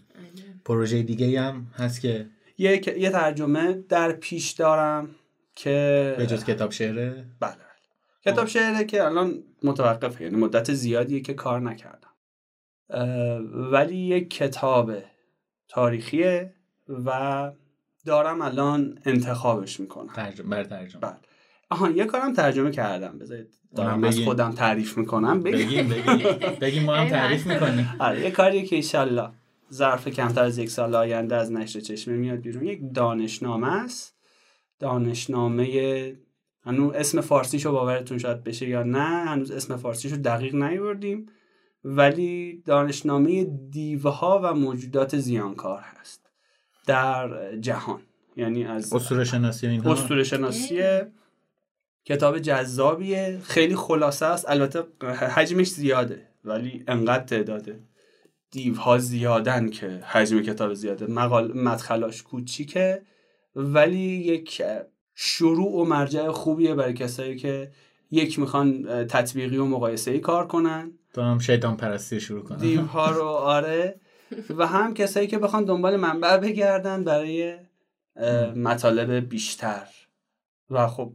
پروژه دیگه هم هست که یه یه ترجمه در پیش دارم که به جز کتاب شعره؟ بله بله. کتاب شعره که الان متوقفه یعنی مدت زیادیه که کار نکردم. ولی یک کتاب تاریخیه و دارم الان انتخابش می‌کنم. ترجمه بر ترجمه. بله. آها یه کارم ترجمه کردم بذارید دارم از. خودم تعریف می‌کنم. بگیم بگیم بگیم ما هم تعریف. می‌کنیم. آره یه کاریه که ایشالله ظرف کمتر از یک سال آینده از نشر چشمه میاد بیرون. یک دانشنامه است. دانشنامه هنوز اسم فارسیشو باورتون شاید بشه یا نه هنوز اسم فارسیشو دقیق نیوردیم ولی دانشنامه دیوه ها و موجودات زیانکار هست در جهان. یعنی از اسطوره شناسی اسطوره شناسیه کتاب جذابیه. خیلی خلاصه است. البته حجمش زیاده ولی انقدر تعداده دیوها زیادن که حجم کتاب زیاده. مقال مدخلاش کوچیکه ولی یک شروع و مرجع خوبیه برای کسایی که یک می‌خوان تطبیقی و مقایسه ای کار کنن. تو هم شیطان پرستی شروع کنم دیوها رو آره. و هم کسایی که بخوان دنبال منبع بگردن برای مطالب بیشتر. و خب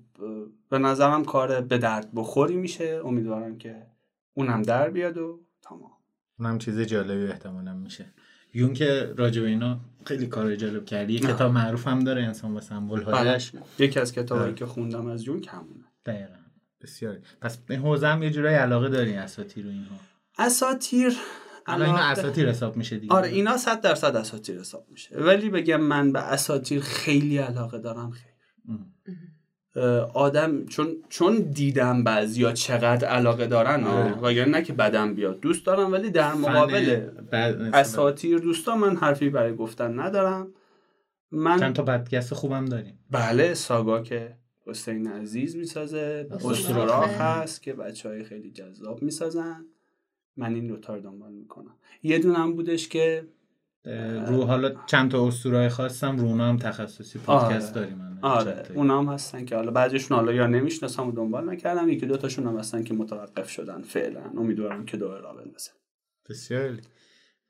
به نظرم کار به درد بخوری میشه. امیدوارم که اونم در بیاد و تمام. اونم چیز جالبی احتمالا میشه. یون که راجع به اینا خیلی کار جالب کردی. یه. کتاب معروف هم داره انسان سمبل بله. هایش یکی از کتابایی. که خوندم از جون کمونه. دقیقا. بسیار. پس به حوزه هم یه جورای علاقه داری اساطیر و اینها؟ اساتیر الان اینا اساطیر حساب میشه دیگه. آره اینا صد درصد اساتیر حساب میشه. ولی بگم من به اساتیر خیلی علاقه دارم ام. آدم چون چون دیدم بعضیا چقدر علاقه دارن. وگرنه نه که بدم بیاد. دوست دارم ولی در مقابل اساتیر دوستان من حرفی برای گفتن ندارم. من چند تا پادکست خوبم داریم. بله ساگا که حسین عزیز می‌سازه آخه. هست که بچه های خیلی جذاب می‌سازن. من این دوتا رو دنبال می‌کنم. یه دونم بودش که رو حالا چند تا اسطورهای خواستم رو اونا هم تخصصی پادکست آره. داریم الان. آره. اونا هم هستن که حالا بعضیشون حالا یا نمی‌شناسم و دنبال نکردم یکی دوتاشون هم هستن که متوقف شدن فعلا امیدوارم که دوباره را بندازن بسیار.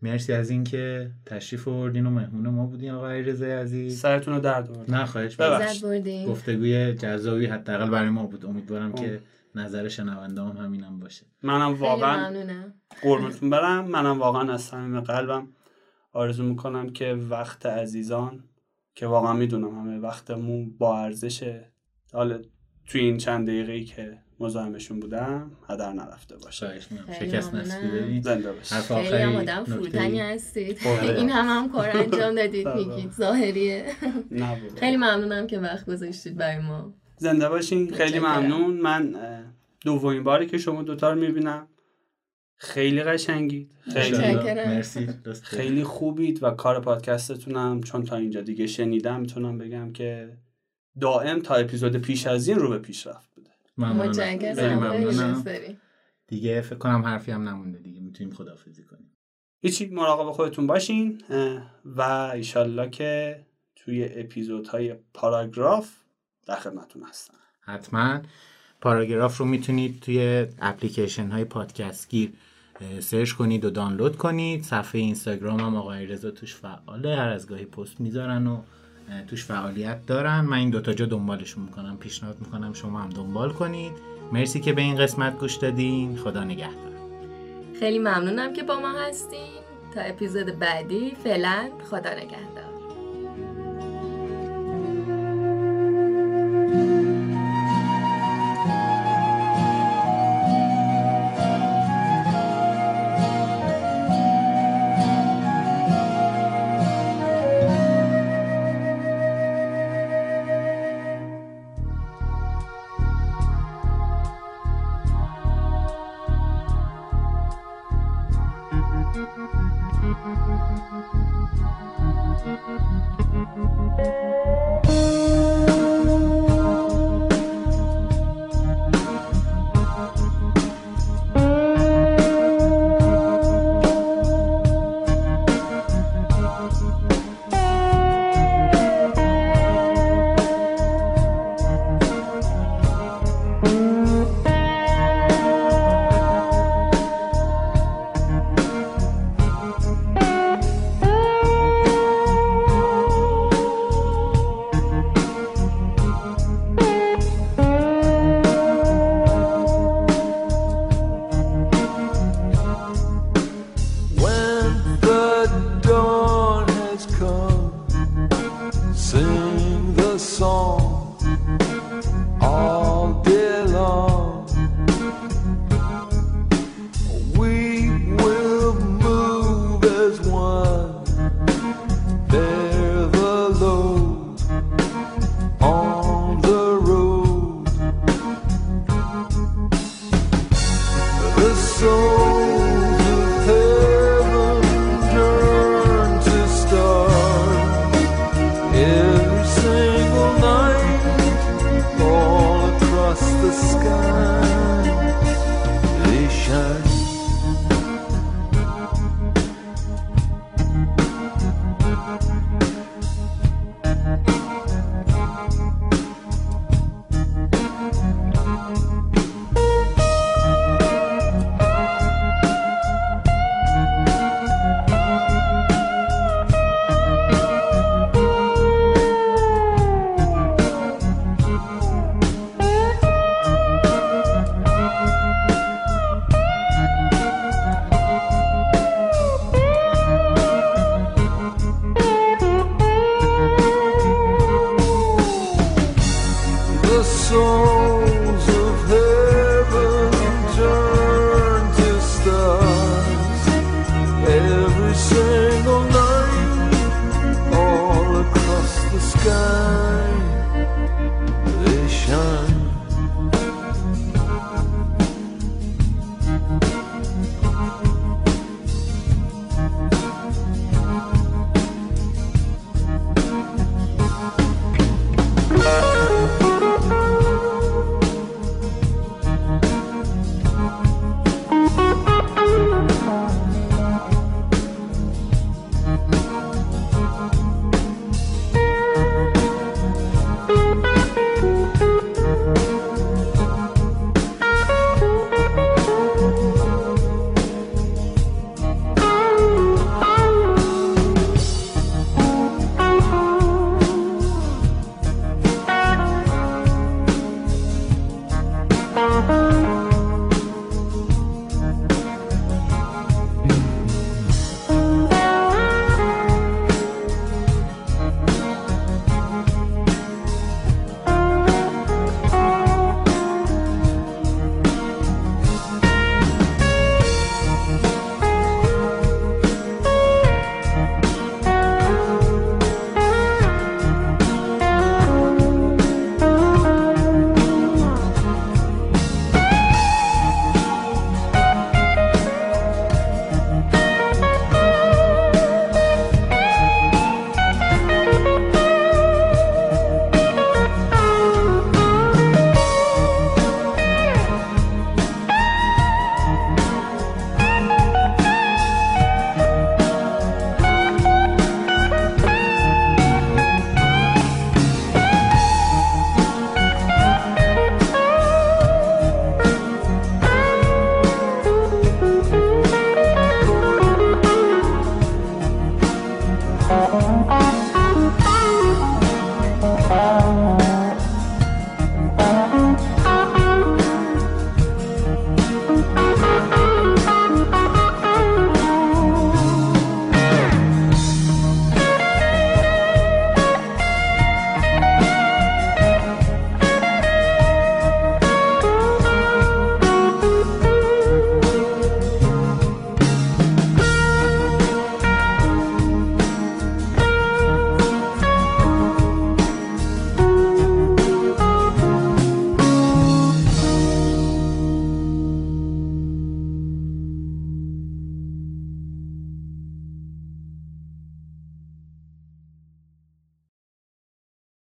مرسی از اینکه تشریف آوردین و مهمون ما بودین آقای رضای عزیز سرتون رو درد آوردم نه خواهش ببخشید. گفتگوی جذابی حداقل برای ما بود امیدوارم. که نظر شنونده هم همینم باشه منم واقعا ممنونم قربونتون برم منم واقعا از صمیم قلبم آرزو می‌کنم که وقت عزیزان که واقعا می‌دونم همه وقتمون با ارزشه حالا توی این چند دقیقه ای که مزاحمشون بودم هدر نرفته باشه شکست بدین زنده باشه حرف خیلی آدم؟ فروتنی هستید آره. این هم هم کار انجام دادید بله. میگید ظاهریه. خیلی ممنونم که وقت گذاشتید برای ما زنده باشین خیلی. ممنون من دومین باری که شما دوتا رو می‌بینم خیلی قشنگید. خیلی. مرسی. دوست خیلی خوبید و کار پادکستتونم چون تا اینجا دیگه شنیدم می‌تونم بگم که دائم تا اپیزود پیش از این رو به پیشرفت بوده. ممنونم. دیگه فکر کنم حرفی هم نمونده دیگه. می‌تونیم خدافزی کنیم. هیچی مراقب خودتون باشین و ایشالله که توی اپیزودهای پاراگراف در خدمتتون هستم. حتما. پاراگراف رو می‌تونید توی اپلیکیشن های پادکست گیر سرچ کنید و دانلود کنید. صفحه اینستاگرام هم آقای رضا توش فعاله. هر از گاهی پست می‌ذارن و توش فعالیت دارن. من این دوتا جا دنبالشون می‌کنم. پیشنهاد می‌کنم شما هم دنبال کنید. مرسی که به این قسمت گوش دادین. خدا نگهدار. خیلی ممنونم که با ما هستین. تا اپیزود بعدی فعلا خدا نگهدار.